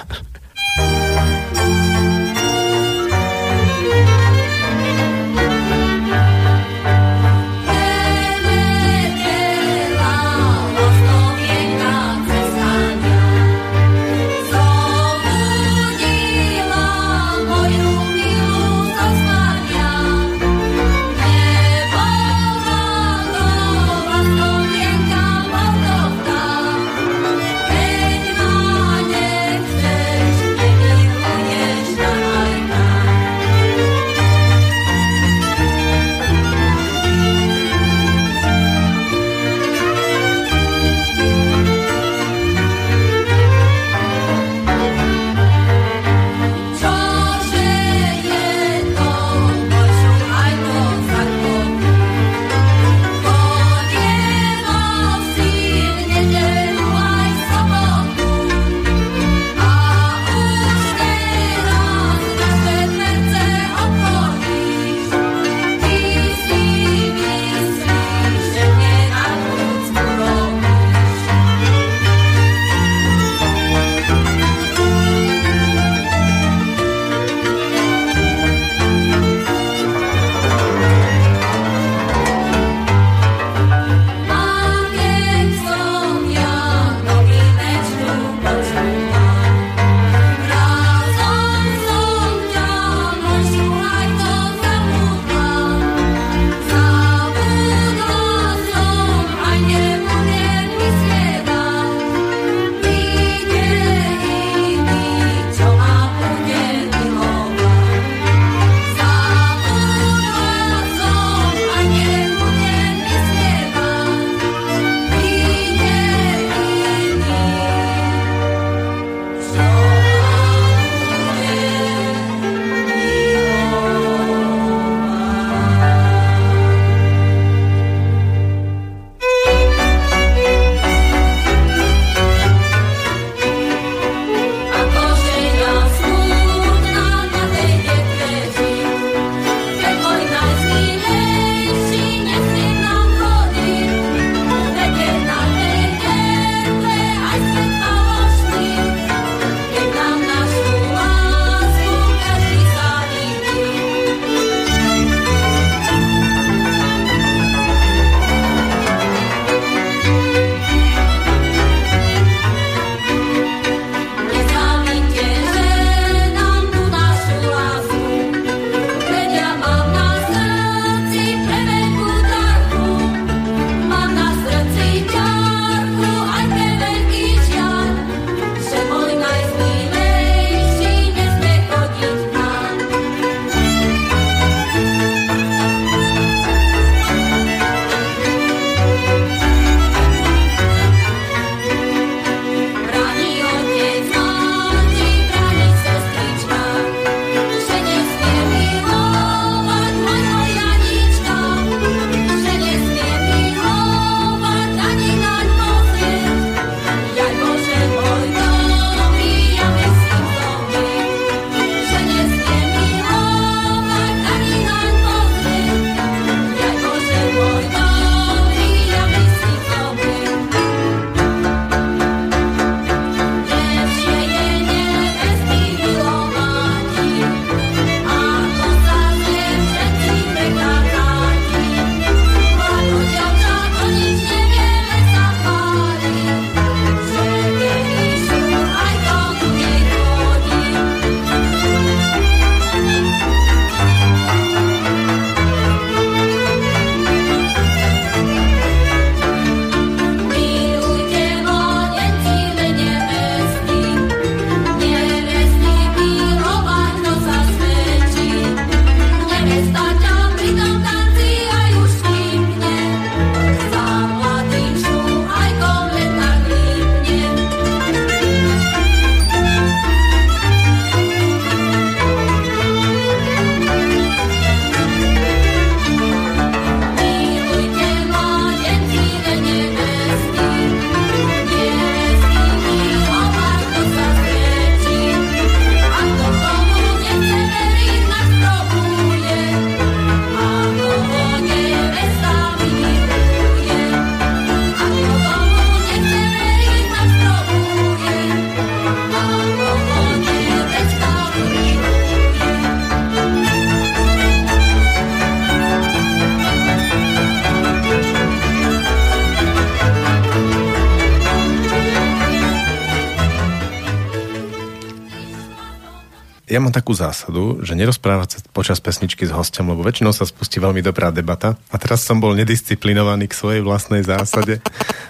Mám takú zásadu, že nerozprávať sa počas pesničky s hostom, lebo väčšinou sa spustí veľmi dobrá debata. A teraz som bol nedisciplinovaný k svojej vlastnej zásade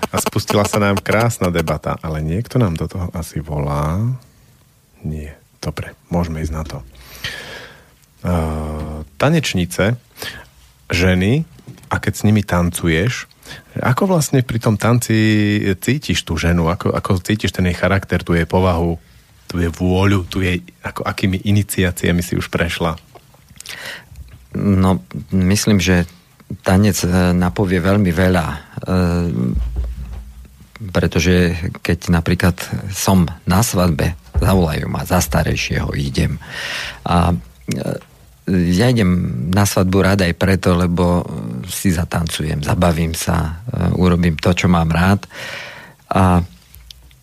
a spustila sa nám krásna debata. Ale niekto nám do toho asi volá. Nie. Dobre, môžeme ísť na to. Uh, tanečnice, ženy, a keď s nimi tancuješ, ako vlastne pri tom tanci cítiš tú ženu? Ako, ako cítiš ten jej charakter, tú jej povahu? Tu je vôľu, tu je ako akými iniciáciami si už prešla? No, myslím, že tanec e, napovie veľmi veľa. E, pretože keď napríklad som na svadbe, zavolajú ma za starejšieho, idem. A e, ja idem na svadbu rád aj preto, lebo si zatancujem, zabavím sa, urobím to, čo mám rád. A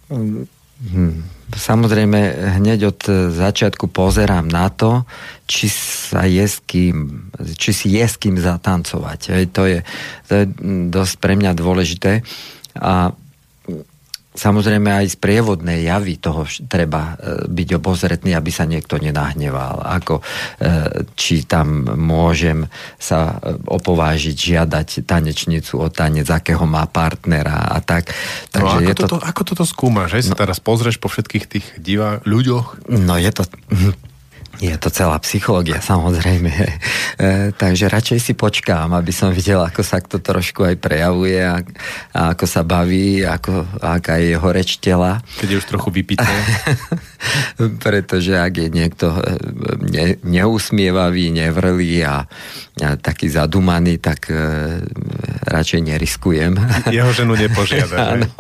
hm, samozrejme hneď od začiatku pozerám na to, či sa je s kým, či si je s kým zatancovať. To, je, to je dosť pre mňa dôležité. A samozrejme aj z prievodnej javy toho treba e, byť obozretný, aby sa niekto nenahneval. Ako, e, či tam môžem sa e, opovážiť, žiadať tanečnicu o tanec, akého má partnera a tak. Takže no, ako, je toto, to... ako toto skúmaš? Že no, si teraz pozrieš po všetkých tých divá ľuďoch? No je to je to celá psychológia, samozrejme. E, takže radšej si počkám, aby som videl, ako sa to trošku aj prejavuje a, a ako sa baví, ako, aká je jeho reč tela. Keď je už trochu vypité. Pretože ak je niekto e, ne, neusmievavý, nevrlý a, a taký zadumaný, tak e, radšej neriskujem. Jeho ženu nepožiada. Áno,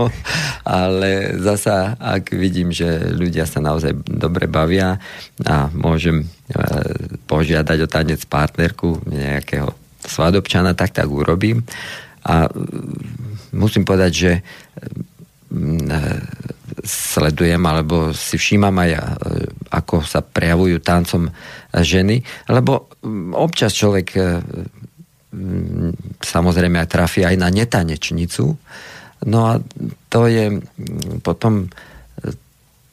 ale zasa, ak vidím, že ľudia sa naozaj dobre bavia a môžu môžem e, požiadať o tanec partnerku nejakého svadobčana, tak tak urobím. A musím povedať, že e, sledujem alebo si všímam aj, e, ako sa prejavujú tancom ženy, lebo občas človek samozrejme aj trafí aj na netanečnicu. No a to je potom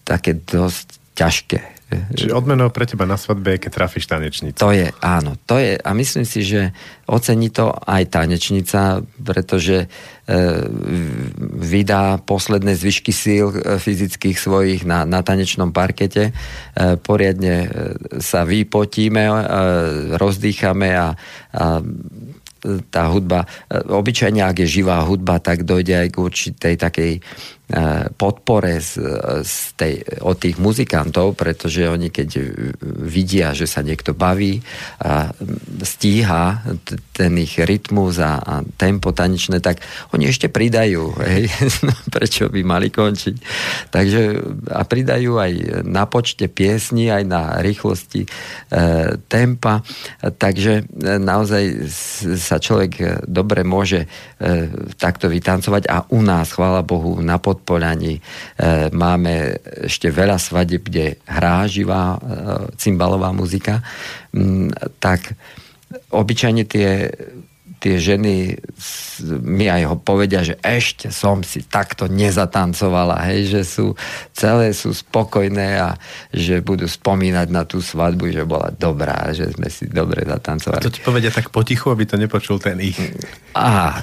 také dosť ťažké Čiže odmenou pre teba na svadbe je, keď trafíš tanečnicu. To je, áno. To je, a myslím si, že ocení to aj tanečnica, pretože e, vydá posledné zvyšky síl e, fyzických svojich na, na tanečnom parkete. E, poriadne e, sa vypotíme, e, rozdýchame a, a tá hudba, e, obyčajne ak je živá hudba, tak dojde aj k určitej takej E, podpore z, z tej, od tých muzikantov, pretože oni keď vidia, že sa niekto baví a stíha ten ich rytmus a, a tempo tanečné, tak oni ešte pridajú. Hej? No, prečo by mali končiť? Takže a pridajú aj na počte piesni, aj na rýchlosti e, tempa. Takže e, naozaj sa človek dobre môže e, takto vytancovať a u nás, chvála Bohu, na pod Podpolaní. E, máme ešte veľa svadeb, kde hrá živá e, cymbalová muzika. Mm, tak obyčajne tie tie ženy mi aj ho povedia, že ešte som si takto nezatancovala, hej, že sú celé sú spokojné a že budú spomínať na tú svadbu, že bola dobrá, že sme si dobre zatancovali. To ti povedia tak potichu, aby to nepočul ten ich. Á,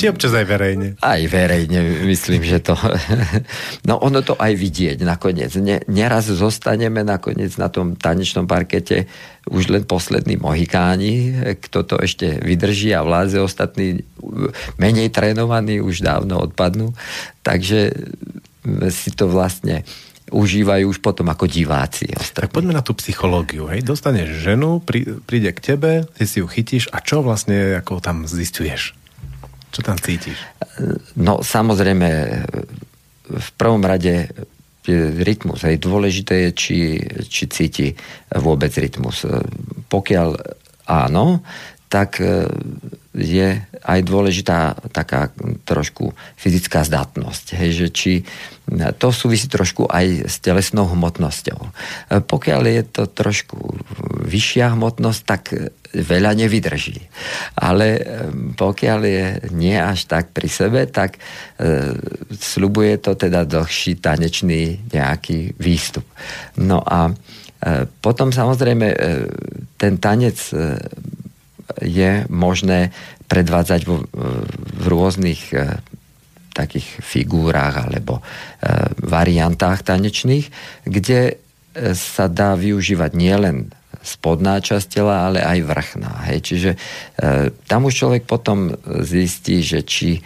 či občas aj verejne? Aj verejne, myslím, že to... No ono to aj vidieť nakoniec. Ne, neraz zostaneme nakoniec na tom tanečnom parkete už len poslední mohikáni, kto to ešte vydrží a vláze ostatní menej trénovaní už dávno odpadnú. Takže si to vlastne užívajú už potom ako diváci. Ostatní. Tak poďme na tú psychológiu. Hej? Dostaneš ženu, príde k tebe, ty si ju chytíš a čo vlastne ako tam zistuješ? Čo tam cítiš? No samozrejme, v prvom rade rytmus. Hej. Dôležité je, či, či cíti vôbec rytmus. Pokiaľ áno, tak je aj dôležitá taká trošku fyzická zdatnosť. Hej, že či to súvisí trošku aj s telesnou hmotnosťou. E, pokiaľ je to trošku vyššia hmotnosť, tak veľa nevydrží. Ale e, pokiaľ je nie až tak pri sebe, tak e, slubuje to teda dlhší tanečný nejaký výstup. No a Potom samozrejme ten tanec je možné predvádzať v, v rôznych takých figúrach alebo variantách tanečných, kde sa dá využívať nielen spodná časť tela, ale aj vrchná. Hej. Čiže e, tam už človek potom zistí, že či e,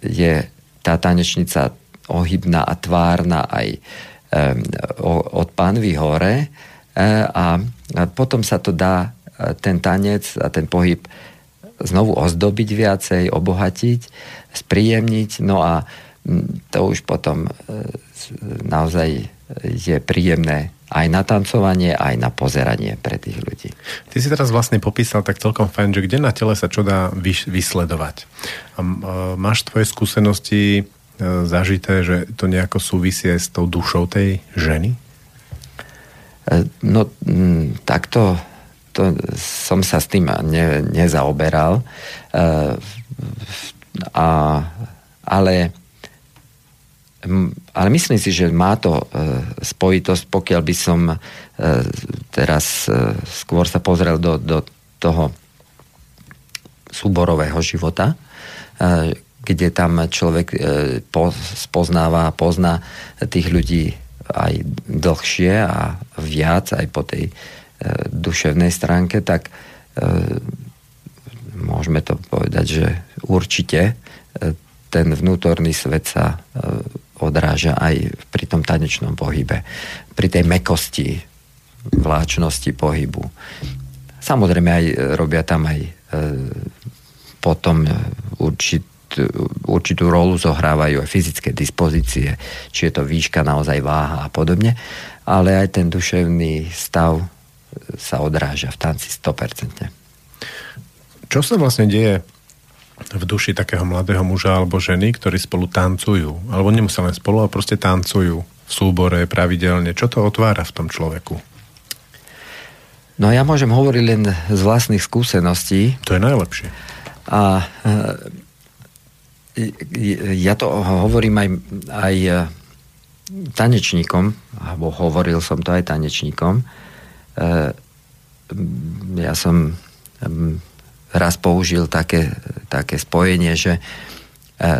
je tá tanečnica ohybná a tvárna aj e, od pánvy hore e, a, potom sa to dá e, ten tanec a ten pohyb znovu ozdobiť viacej, obohatiť, spríjemniť, no a to už potom e, naozaj je príjemné aj na tancovanie, aj na pozeranie pre tých ľudí. Ty si teraz vlastne popísal tak celkom fajn, že kde na tele sa čo dá vysledovať. A máš tvoje skúsenosti e, zažité, že to nejako súvisie s tou dušou tej ženy? E, no, takto to som sa s tým ne, nezaoberal. E, a, ale ale myslím si, že má to e, spojitosť, pokiaľ by som e, teraz skôr sa pozrel do, do toho súborového života, kde tam človek spoznáva a pozná tých ľudí aj dlhšie a viac aj po tej duševnej stránke, tak môžeme to povedať, že určite ten vnútorný svet sa odráža aj pri tom tanečnom pohybe, pri tej mekosti, vláčnosti pohybu. Samozrejme aj robia tam aj e, potom určit, určitú rolu zohrávajú aj fyzické dispozície, či je to výška, naozaj váha a podobne, ale aj ten duševný stav sa odráža v tanci 100%. Čo sa vlastne deje v duši takého mladého muža alebo ženy, ktorí spolu tancujú. Alebo nemusia len spolu, ale proste tancujú v súbore pravidelne. Čo to otvára v tom človeku? No ja môžem hovoriť len z vlastných skúseností. To je najlepšie. A e, ja to hovorím aj, aj e, tanečníkom, alebo hovoril som to aj tanečníkom. E, ja som raz použil také, také spojenie, že e,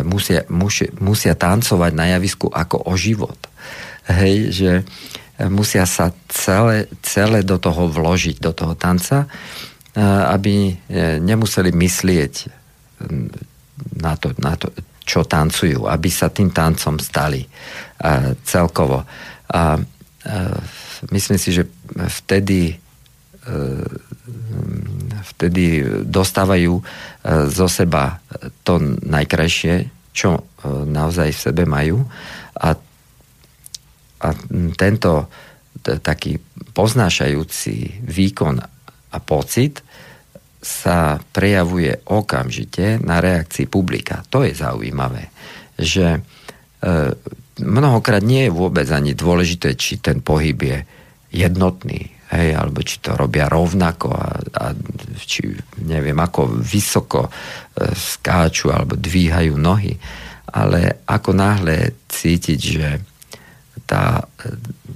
musia, musia, musia tancovať na javisku ako o život. Hej, že e, musia sa celé, celé do toho vložiť, do toho tanca, e, aby nemuseli myslieť na to, na to, čo tancujú, aby sa tým tancom stali celkovo. A myslím si, že vtedy vtedy dostávajú e, zo seba to najkrajšie, čo e, naozaj v sebe majú. A, a tento taký poznášajúci výkon a pocit sa prejavuje okamžite na reakcii publika. To je zaujímavé, že e, mnohokrát nie je vôbec ani dôležité, či ten pohyb je jednotný, hej, alebo či to robia rovnako a, a či neviem, ako vysoko e, skáču alebo dvíhajú nohy. Ale ako náhle cítiť, že tá,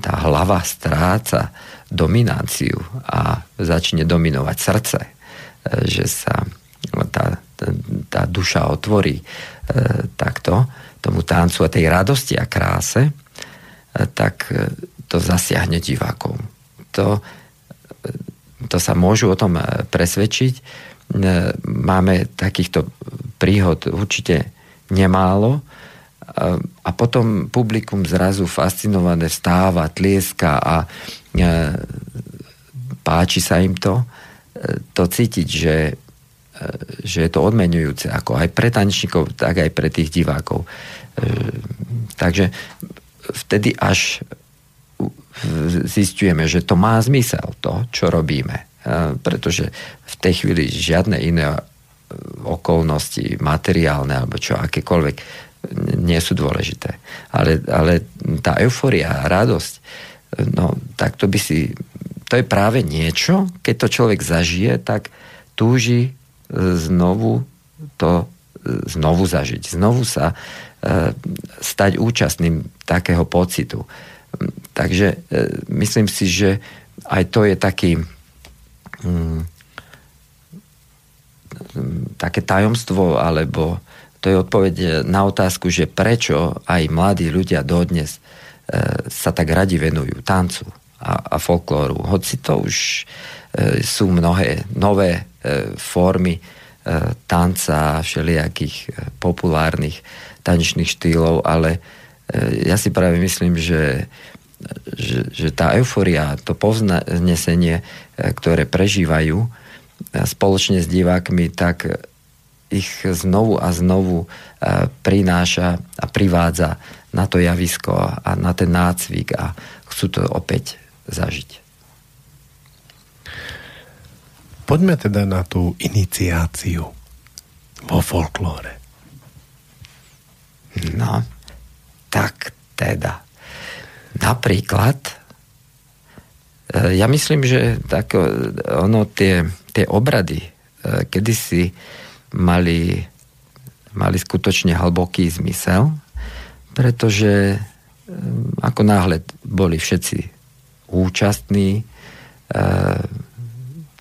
tá hlava stráca dominanciu a začne dominovať srdce, e, že sa tá, tá duša otvorí e, takto tomu tancu a tej radosti a kráse, e, tak e, to zasiahne divákov to, to sa môžu o tom e, presvedčiť. E, máme takýchto príhod určite nemálo e, a potom publikum zrazu fascinované vstáva, tlieska a páči sa im to. To cítiť, že, že je to odmenujúce ako aj pre tanečníkov, tak aj pre tých divákov. Takže vtedy až zistujeme, že to má zmysel, to, čo robíme. Pretože v tej chvíli žiadne iné e, okolnosti, materiálne alebo čo, akékoľvek, nie sú dôležité. Ale, ale tá euforia, radosť, e, no tak to by si, to je práve niečo, keď to človek zažije, tak túži e, znovu to znovu zažiť, znovu sa stať účastným takého pocitu takže myslím si, že aj to je taký mm, také tajomstvo, alebo to je odpoveď na otázku, že prečo aj mladí ľudia dodnes e, sa tak radi venujú tancu a, a folklóru. Hoci to už e, sú mnohé nové e, formy e, tanca všelijakých e, populárnych tanečných štýlov, ale e, ja si práve myslím, že že, že tá euforia, to povznesenie, e, ktoré prežívajú, spoločne s divákmi, tak ich znovu a znovu e, prináša a privádza na to javisko a na ten nácvik a chcú to opäť zažiť. Poďme teda na tú iniciáciu vo folklóre. No, tak teda. Napríklad, e, ja myslím, že tak, ono tie tie obrady e, kedysi mali, mali skutočne hlboký zmysel, pretože e, ako náhle boli všetci účastní, e,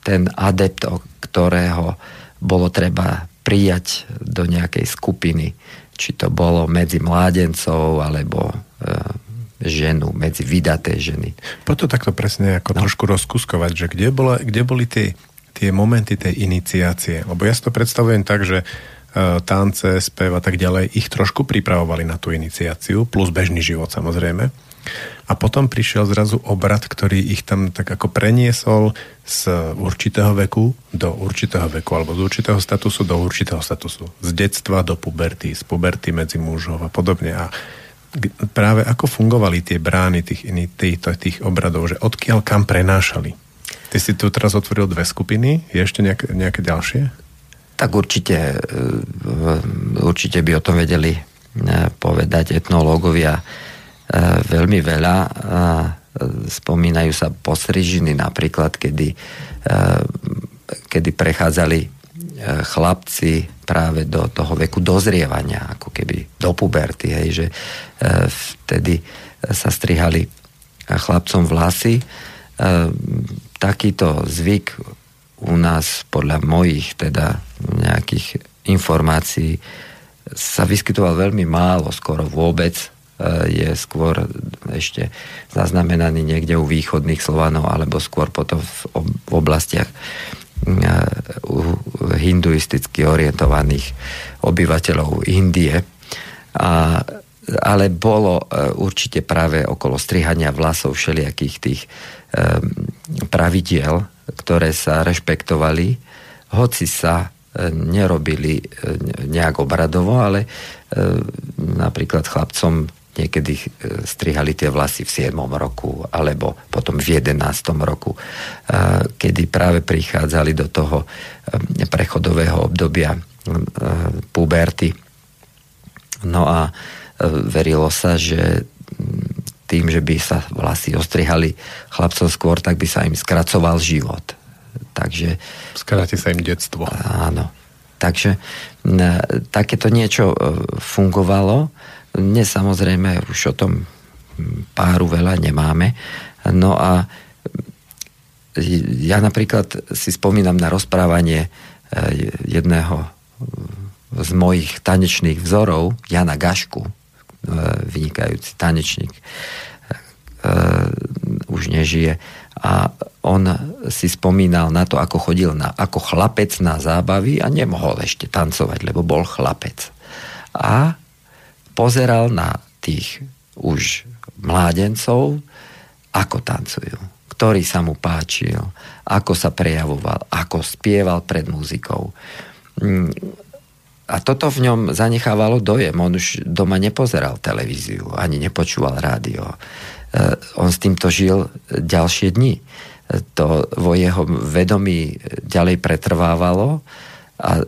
ten adept, ktorého bolo treba prijať do nejakej skupiny, či to bolo medzi mládencov alebo ženu, medzi vydaté ženy. Poďme takto presne ako no. trošku rozkuskovať, že kde, bola, kde boli tie tie momenty tej iniciácie. Lebo ja si to predstavujem tak, že uh, tance, spev a tak ďalej ich trošku pripravovali na tú iniciáciu, plus bežný život samozrejme. A potom prišiel zrazu obrad, ktorý ich tam tak ako preniesol z určitého veku do určitého veku, alebo z určitého statusu do určitého statusu. Z detstva do puberty, z puberty medzi mužov a podobne. A práve ako fungovali tie brány tých, tých, tých obradov, že odkiaľ kam prenášali Ty si tu teraz otvoril dve skupiny. Je ešte nejaké, nejaké ďalšie? Tak určite, e, určite by o tom vedeli e, povedať etnológovia veľmi veľa. Spomínajú sa postrižiny napríklad, kedy, kedy prechádzali chlapci práve do toho veku dozrievania, ako keby do puberty, hej, že vtedy sa strihali chlapcom vlasy takýto zvyk u nás podľa mojich teda nejakých informácií sa vyskytoval veľmi málo, skoro vôbec e, je skôr ešte zaznamenaný niekde u východných Slovanov alebo skôr potom v oblastiach e, u hinduisticky orientovaných obyvateľov Indie. A, ale bolo e, určite práve okolo strihania vlasov všelijakých tých pravidiel, ktoré sa rešpektovali, hoci sa nerobili nejak obradovo, ale napríklad chlapcom niekedy strihali tie vlasy v 7. roku alebo potom v 11. roku, kedy práve prichádzali do toho prechodového obdobia puberty. No a verilo sa, že tým, že by sa vlasy ostrihali chlapcov skôr, tak by sa im skracoval život. Takže... Skráti sa im detstvo. Áno. Takže takéto niečo fungovalo. Dnes samozrejme už o tom páru veľa nemáme. No a ja napríklad si spomínam na rozprávanie e, jedného z mojich tanečných vzorov, Jana Gašku, E, vynikajúci tanečník, e, už nežije. A on si spomínal na to, ako chodil na, ako chlapec na zábavy a nemohol ešte tancovať, lebo bol chlapec. A pozeral na tých už mládencov, ako tancujú, ktorý sa mu páčil, ako sa prejavoval, ako spieval pred muzikou mm, a toto v ňom zanechávalo dojem. On už doma nepozeral televíziu, ani nepočúval rádio. E, on s týmto žil ďalšie dni. To vo jeho vedomí ďalej pretrvávalo a e,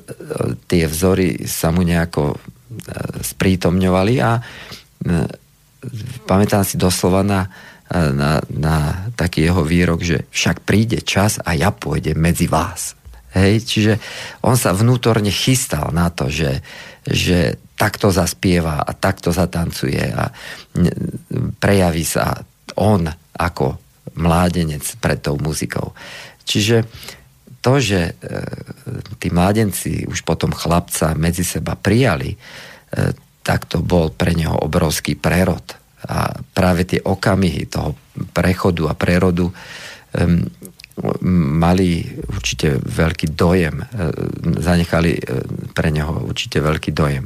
tie vzory sa mu nejako sprítomňovali a pamätám si doslova na, na, na taký jeho výrok, že však príde čas a ja pôjdem medzi vás. Hej, čiže on sa vnútorne chystal na to, že, že takto zaspieva a takto zatancuje a prejaví sa on ako mládenec pred tou muzikou. Čiže to, že e, tí mládenci už potom chlapca medzi seba prijali, e, tak to bol pre neho obrovský prerod. A práve tie okamihy toho prechodu a prerodu e, mali určite veľký dojem, e, zanechali pre neho určite veľký dojem.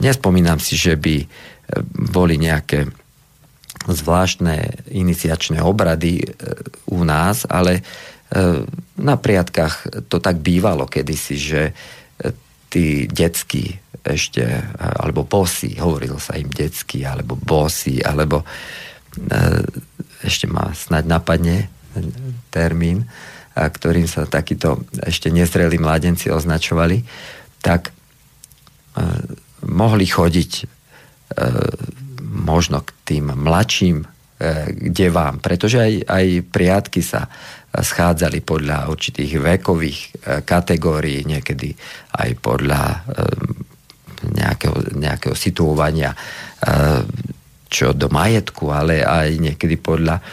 Nespomínam si, že by boli nejaké zvláštne iniciačné obrady u nás, ale na priatkách to tak bývalo kedysi, že tí detskí ešte, alebo bosy, hovorilo sa im detský, alebo bosy, alebo ešte ma snaď napadne termín, ktorým sa takíto ešte nezrelí mladenci označovali, tak mohli chodiť možno k tým mladším devám, pretože aj, aj priatky sa schádzali podľa určitých vekových e, kategórií, niekedy aj podľa e, nejakého, nejakého situovania e, čo do majetku, ale aj niekedy podľa,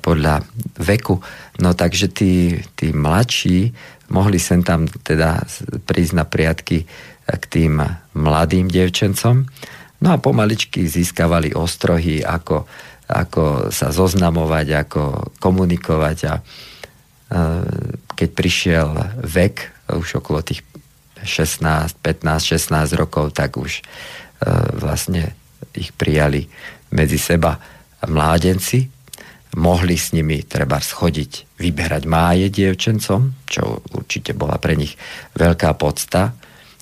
podľa veku. No takže tí, tí mladší mohli sem tam teda prísť na priatky k tým mladým devčencom. No a pomaličky získavali ostrohy, ako ako sa zoznamovať, ako komunikovať a keď prišiel vek, už okolo tých 16, 15, 16 rokov, tak už vlastne ich prijali medzi seba mládenci, mohli s nimi treba schodiť, vyberať máje dievčencom, čo určite bola pre nich veľká podsta,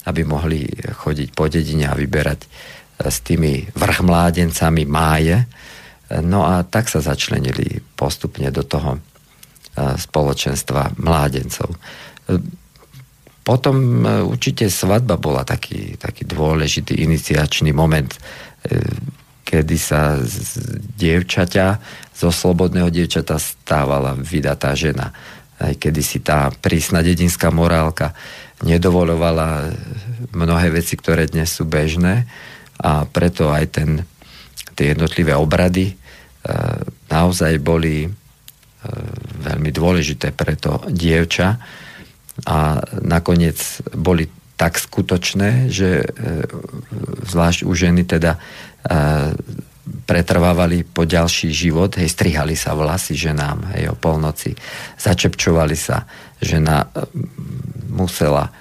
aby mohli chodiť po dedine a vyberať s tými vrchmládencami máje, No a tak sa začlenili postupne do toho e, spoločenstva mládencov. E, potom e, určite svadba bola taký, taký dôležitý iniciačný moment, kedy sa z dievčaťa, zo slobodného dievčata stávala vydatá žena. Aj kedy si tá prísna dedinská morálka nedovolovala mnohé veci, ktoré dnes sú bežné a preto aj ten tie jednotlivé obrady naozaj boli e, veľmi dôležité pre to dievča a nakoniec boli tak skutočné, že e, zvlášť u ženy teda pretrvávali po ďalší život, hej, strihali sa vlasy ženám, hej, o polnoci, začepčovali sa, žena musela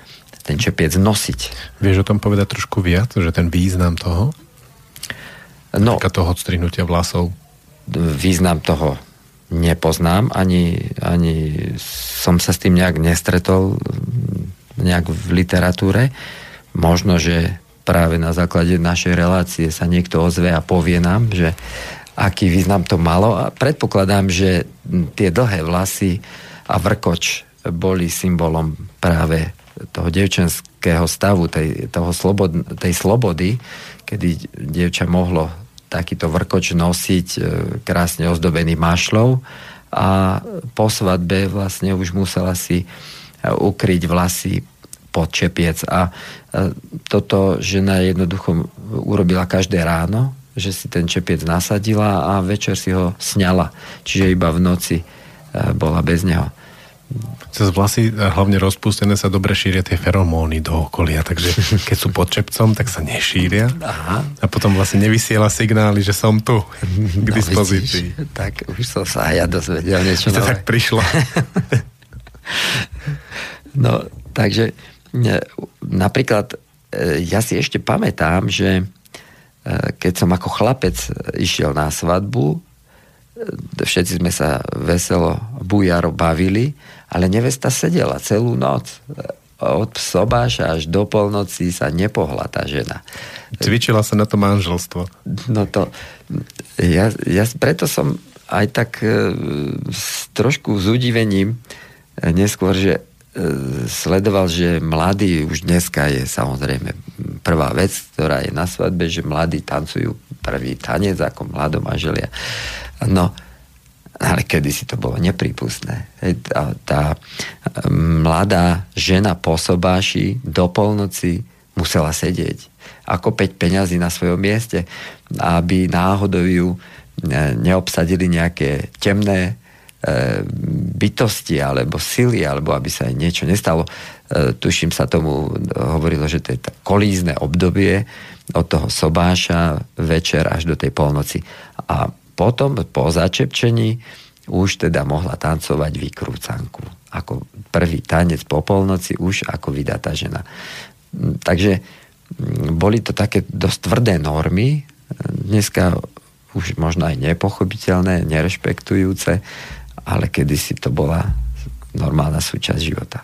ten čepiec nosiť. Vieš o tom povedať trošku viac, že ten význam toho? No, Týka toho odstrihnutia vlasov. Význam toho nepoznám, ani, ani som sa s tým nejak nestretol nejak v literatúre. Možno, že práve na základe našej relácie sa niekto ozve a povie nám, že aký význam to malo. A predpokladám, že tie dlhé vlasy a vrkoč boli symbolom práve toho devčenského stavu, tej, toho slobod, tej slobody, kedy dievča mohlo takýto vrkoč nosiť e, krásne ozdobený mašlov. A po svadbe vlastne už musela si e, ukryť vlasy pod čepiec. A e, toto žena jednoducho urobila každé ráno, že si ten čepiec nasadila a večer si ho sňala, čiže iba v noci bola bez neho cez vlasy hlavne rozpustené sa dobre šíria tie feromóny do okolia, takže keď sú pod čepcom, tak sa nešíria Aha. a potom vlastne nevysiela signály, že som tu k no, dispozícii. Vidíš, tak už som sa aj ja dozvedel niečo to tak prišlo. no, takže napríklad e, ja si ešte pamätám, že e, keď som ako chlapec išiel na svadbu, e, všetci sme sa veselo bujaro bavili ale nevesta sedela celú noc. Od sobáša až do polnoci sa nepohla tá žena. Cvičila sa na to manželstvo. No to... Ja, ja preto som aj tak e, s trošku s udivením e, neskôr, že e, sledoval, že mladí už dneska je samozrejme prvá vec, ktorá je na svadbe, že mladí tancujú prvý tanec ako mladomaželia. No, ale kedy si to bolo neprípustné. Tá, tá mladá žena po sobáši do polnoci musela sedieť ako 5 peňazí na svojom mieste, aby náhodou ju neobsadili nejaké temné bytosti alebo sily, alebo aby sa niečo nestalo. Tuším sa tomu hovorilo, že to je kolízne obdobie od toho sobáša večer až do tej polnoci. A potom po začepčení už teda mohla tancovať vykrúcanku. Ako prvý tanec po polnoci už ako vydatá žena. Takže boli to také dosť tvrdé normy. Dneska už možno aj nepochopiteľné, nerešpektujúce, ale kedysi to bola normálna súčasť života.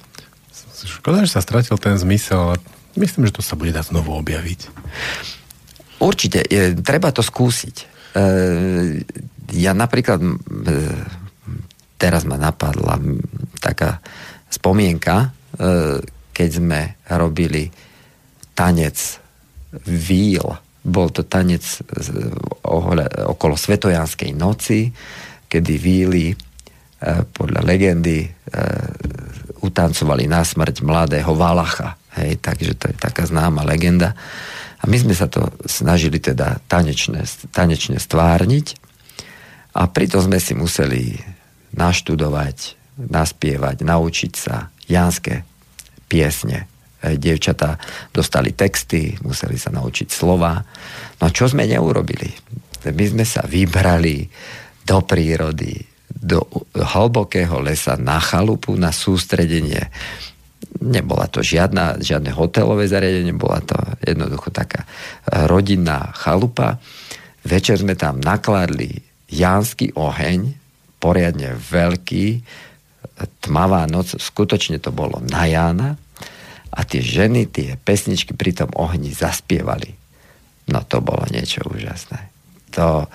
Škoda, že sa stratil ten zmysel, ale myslím, že to sa bude dať znovu objaviť. Určite, je, treba to skúsiť. E, ja napríklad e, teraz ma napadla taká spomienka, e, keď sme robili tanec víl. Bol to tanec okolo Svetojanskej noci, kedy víly podľa legendy utancovali na smrť mladého Valacha. Hej, takže to je taká známa legenda. A my sme sa to snažili teda tanečne, tanečne stvárniť a pritom sme si museli naštudovať, naspievať, naučiť sa janské piesne. Dievčatá dostali texty, museli sa naučiť slova. No a čo sme neurobili? My sme sa vybrali do prírody, do hlbokého lesa na chalupu, na sústredenie nebola to žiadna, žiadne hotelové zariadenie, bola to jednoducho taká rodinná chalupa. Večer sme tam nakladli jánsky oheň, poriadne veľký, tmavá noc, skutočne to bolo na Jána a tie ženy tie pesničky pri tom ohni zaspievali. No to bolo niečo úžasné. To,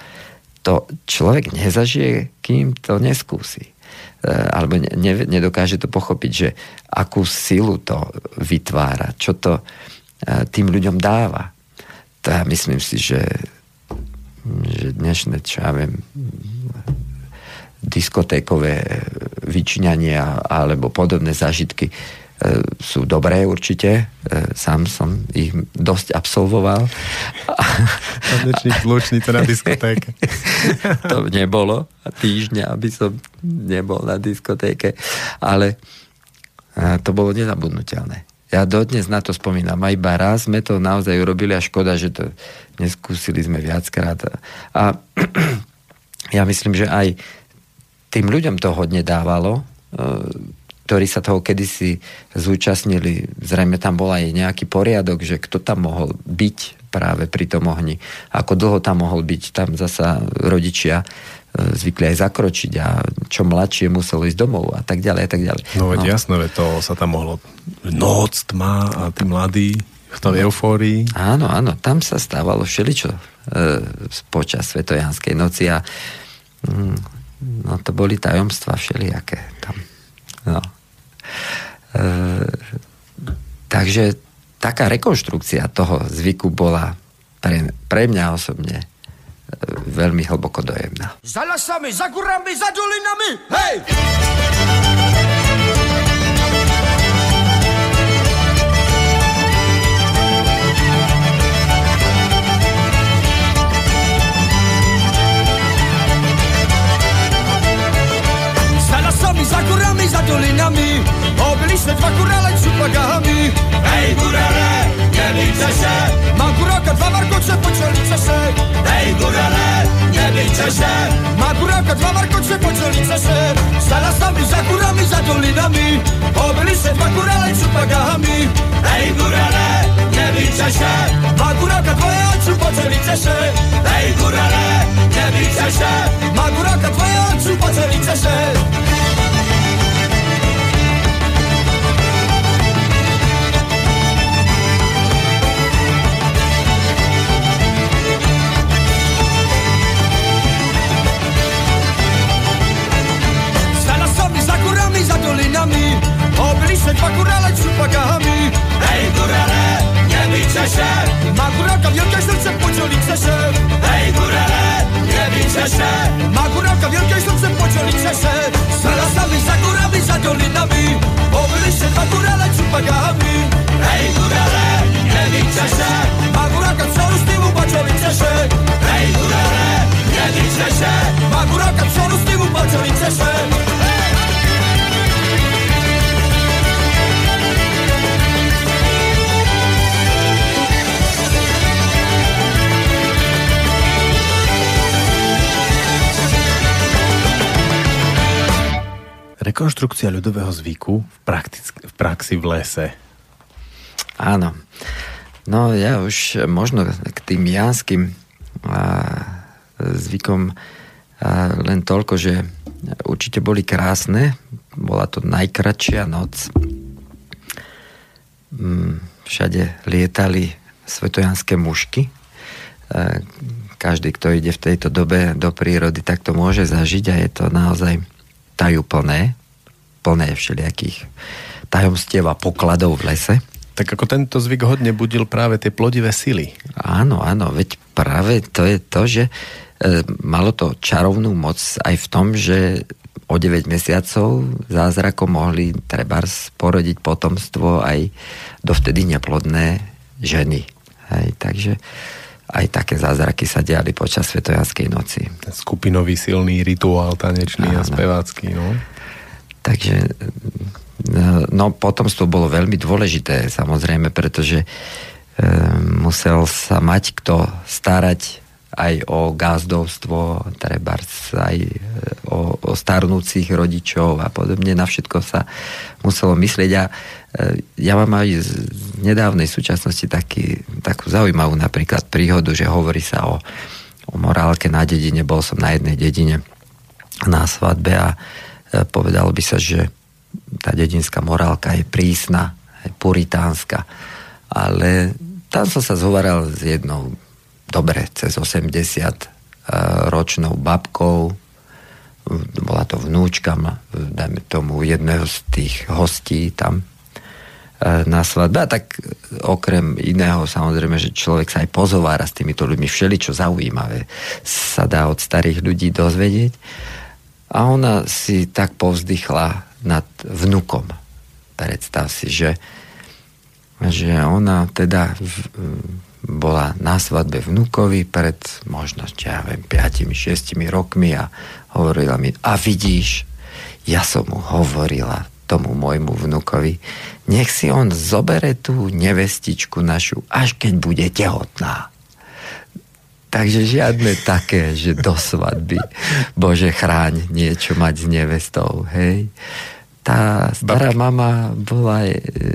to človek nezažije, kým to neskúsi. E, alebo ne, nedokáže to pochopiť, že akú silu to vytvára, čo to e, tým ľuďom dáva. To ja myslím si, že, že dnešné, čo ja viem, diskotékové vyčňania alebo podobné zážitky sú dobré určite. E, sám som ich dosť absolvoval. Tanečník zlučnica na diskotéke. to nebolo týždňa, aby som nebol na diskotéke. Ale e, to bolo nezabudnutelné. Ja dodnes na to spomínam. A iba raz sme to naozaj urobili a škoda, že to neskúsili sme viackrát. A ja myslím, že aj tým ľuďom to hodne dávalo ktorí sa toho kedysi zúčastnili. Zrejme tam bol aj nejaký poriadok, že kto tam mohol byť práve pri tom ohni. Ako dlho tam mohol byť. Tam zasa rodičia e, zvykli aj zakročiť a čo mladšie muselo ísť domov a tak ďalej a tak ďalej. No veď no. jasné, to sa tam mohlo noc, tma a tí mladí v tej eufórii. Áno, áno, tam sa stávalo všeličo e, počas Svetojanskej noci a mm, no to boli tajomstva všelijaké tam. No. E, takže taká rekonštrukcia toho zvyku bola pre, pre mňa osobne e, veľmi hlboko dojemná. Za lasami, za gurami, za dolinami, hej! Za górami, za dolinami. Obyliśmy dwa górale Ej górale, nie liczę się. Ma góraka, dwa warkocze, poczolice się. Ej górale, nie liczę się. Ma góraka, dwa warkocze, poczolice się. Za lasami, za górami, za dolinami. Obyliśmy dwa górale Ej górale, nie liczę się. Ma góraka, dwoje oczu, poczolice się. Ej górale, nie liczę się. Ma góraka, dwoje oczu, poczolice się dwa górale ciupakami Hej górale, nie bicie się. Ma góralka wielkie serce, podzielicie się. Hej górale, nie bicie się. Ma góralka wielkie serce, podzielicie się. Za lasami, za górami, za dolinami. Pobyliście dwa górale ciupakami Hej górale, nie bicie się. Ma góralka co z tyłu, podzielicie się. Hej górale, nie bicie się. Ma góralka co z tyłu, podzielicie się. Rekonštrukcia ľudového zvyku v, praktic- v praxi v lese. Áno. No ja už možno k tým janským zvykom len toľko, že určite boli krásne. Bola to najkračšia noc. Mm, všade lietali svetojanské mušky. Každý, kto ide v tejto dobe do prírody, tak to môže zažiť a je to naozaj tajúplné, plné všelijakých tajomstiev a pokladov v lese. Tak ako tento zvyk hodne budil práve tie plodivé sily. Áno, áno, veď práve to je to, že e, malo to čarovnú moc aj v tom, že o 9 mesiacov zázrakom mohli trebárs porodiť potomstvo aj dovtedy neplodné ženy. Hej, takže aj také zázraky sa diali počas Svetojanskej noci. Skupinový silný rituál tanečný Áno. a spevácky, no. Takže no potomstvo bolo veľmi dôležité, samozrejme, pretože e, musel sa mať kto starať aj o gázdovstvo, treba aj e, o, o starnúcich rodičov a podobne. Na všetko sa muselo myslieť a ja mám aj z nedávnej súčasnosti taký, takú zaujímavú napríklad príhodu, že hovorí sa o, o morálke na dedine. Bol som na jednej dedine na svadbe a E, povedalo by sa, že tá dedinská morálka je prísna, je puritánska. Ale tam som sa zhovaral s jednou dobre, cez 80 e, ročnou babkou, bola to vnúčka, dajme tomu jedného z tých hostí tam na svadbe. A tak okrem iného, samozrejme, že človek sa aj pozovára s týmito ľuďmi, všeli čo zaujímavé sa dá od starých ľudí dozvedieť. A ona si tak povzdychla nad vnukom. Predstav si, že, že ona teda v, bola na svadbe vnukovi pred možno, ja viem, 5-6 rokmi a hovorila mi, a vidíš, ja som mu hovorila tomu môjmu vnukovi, nech si on zobere tú nevestičku našu, až keď bude tehotná. Takže žiadne také, že do svadby, Bože chráň, niečo mať s nevestou, hej. Tá stará mama, bola,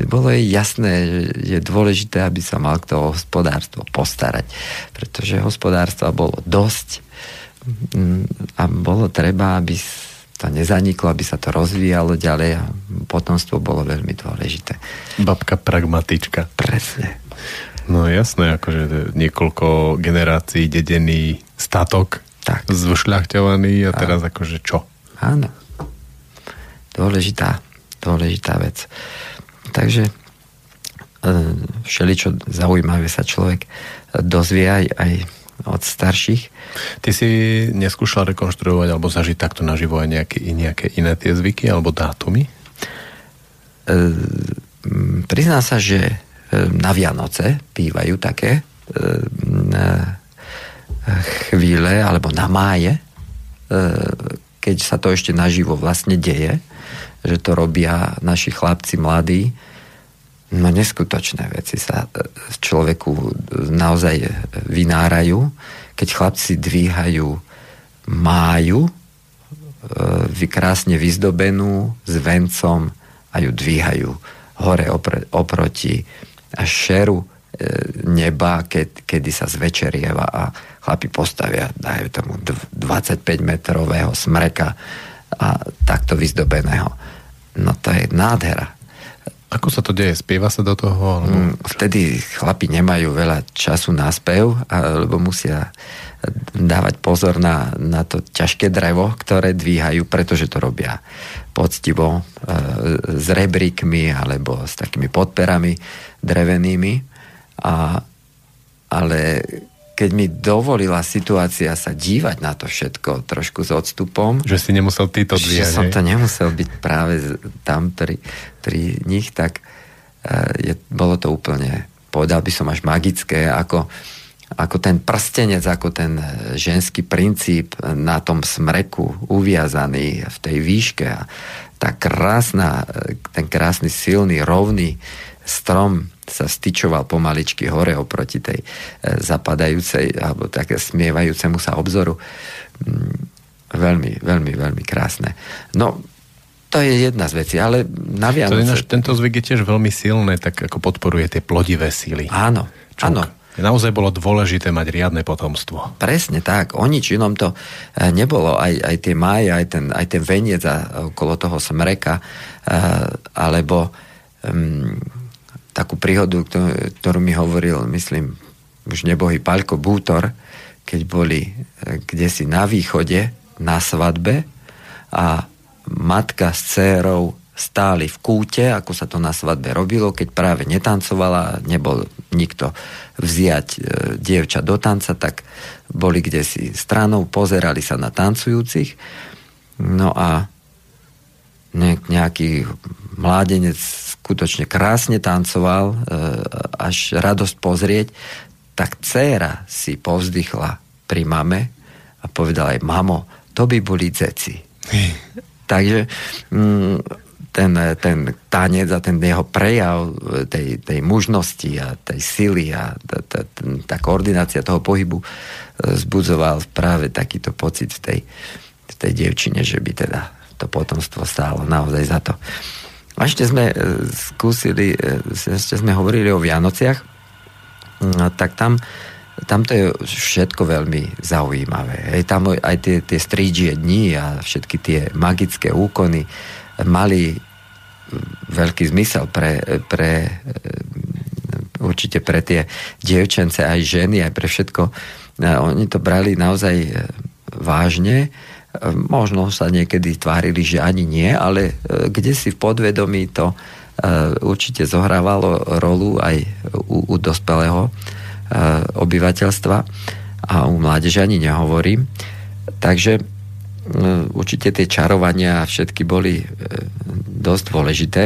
bolo jej jasné, že je dôležité, aby sa mal k toho hospodárstvo postarať, pretože hospodárstva bolo dosť mm, a bolo treba, aby to nezaniklo, aby sa to rozvíjalo ďalej a potomstvo bolo veľmi dôležité. Babka pragmatička. Presne. No jasné, akože niekoľko generácií dedený statok tak. zvošľachťovaný a teraz a... akože čo? Áno. Dôležitá, dôležitá vec. Takže e, všeličo zaujímavé sa človek dozvie aj, aj od starších. Ty si neskúšal rekonštruovať alebo zažiť takto naživo aj nejaké, nejaké iné tie zvyky alebo dátumy? E, priznám sa, že na Vianoce bývajú také e, chvíle, alebo na máje, e, keď sa to ešte naživo vlastne deje, že to robia naši chlapci mladí, no neskutočné veci sa e, človeku naozaj vynárajú, keď chlapci dvíhajú máju, krásne vyzdobenú s vencom a ju dvíhajú hore opr- oproti šeru e, neba, keď, kedy sa zvečerieva a chlapi postavia, dajú tomu 25 metrového smreka a takto vyzdobeného. No to je nádhera. Ako sa to deje? Spieva sa do toho? Alebo... Mm, vtedy chlapi nemajú veľa času na spev, lebo musia dávať pozor na, na to ťažké drevo, ktoré dvíhajú, pretože to robia poctivo e, s rebríkmi alebo s takými podperami drevenými. A, ale keď mi dovolila situácia sa dívať na to všetko trošku s odstupom. Že si nemusel ty to dvíjať. Že som to nemusel byť práve tam pri, pri nich, tak uh, je, bolo to úplne, povedal by som až magické, ako, ako ten prstenec, ako ten ženský princíp na tom smreku uviazaný v tej výške a tá krásna, ten krásny, silný, rovný strom sa styčoval pomaličky hore oproti tej e, zapadajúcej alebo také smievajúcemu sa obzoru. Mm, veľmi, veľmi, veľmi krásne. No, to je jedna z vecí, ale na Vianoce... To je tento zvyk je tiež veľmi silné, tak ako podporuje tie plodivé síly. Áno, Čo áno. Naozaj bolo dôležité mať riadne potomstvo. Presne tak. O nič inom to eh, nebolo. Aj, aj tie máje, aj ten, aj ten veniec a okolo toho smreka, uh, alebo um, takú príhodu, ktorú mi hovoril, myslím, už nebohý Paľko Bútor, keď boli eh, kde si na východe, na svadbe a matka s dcérou stáli v kúte, ako sa to na svadbe robilo, keď práve netancovala, nebol nikto vziať e, dievča do tanca, tak boli kde si stranou, pozerali sa na tancujúcich. No a ne, nejaký mládenec skutočne krásne tancoval, e, až radosť pozrieť, tak dcéra si povzdychla pri mame a povedala aj, mamo, to by boli dzeci. Takže mm, ten, ten tanec a ten jeho prejav tej, tej mužnosti a tej sily a tá, tá, tá koordinácia toho pohybu e, zbudzoval práve takýto pocit v tej, v tej dievčine, že by teda to potomstvo stálo naozaj za to. A ešte sme e, skúsili, e, ešte sme hovorili o Vianociach, no, tak tam tam to je všetko veľmi zaujímavé. Hej, tam aj tie, tie strídžie dni a všetky tie magické úkony mali veľký zmysel pre, pre určite pre tie dievčence, aj ženy, aj pre všetko. Oni to brali naozaj vážne. Možno sa niekedy tvárili, že ani nie, ale kde si v podvedomí to určite zohrávalo rolu aj u, u dospelého Eh, obyvateľstva a u mládeže ani nehovorím. Takže určite tie čarovania všetky boli dosť dôležité.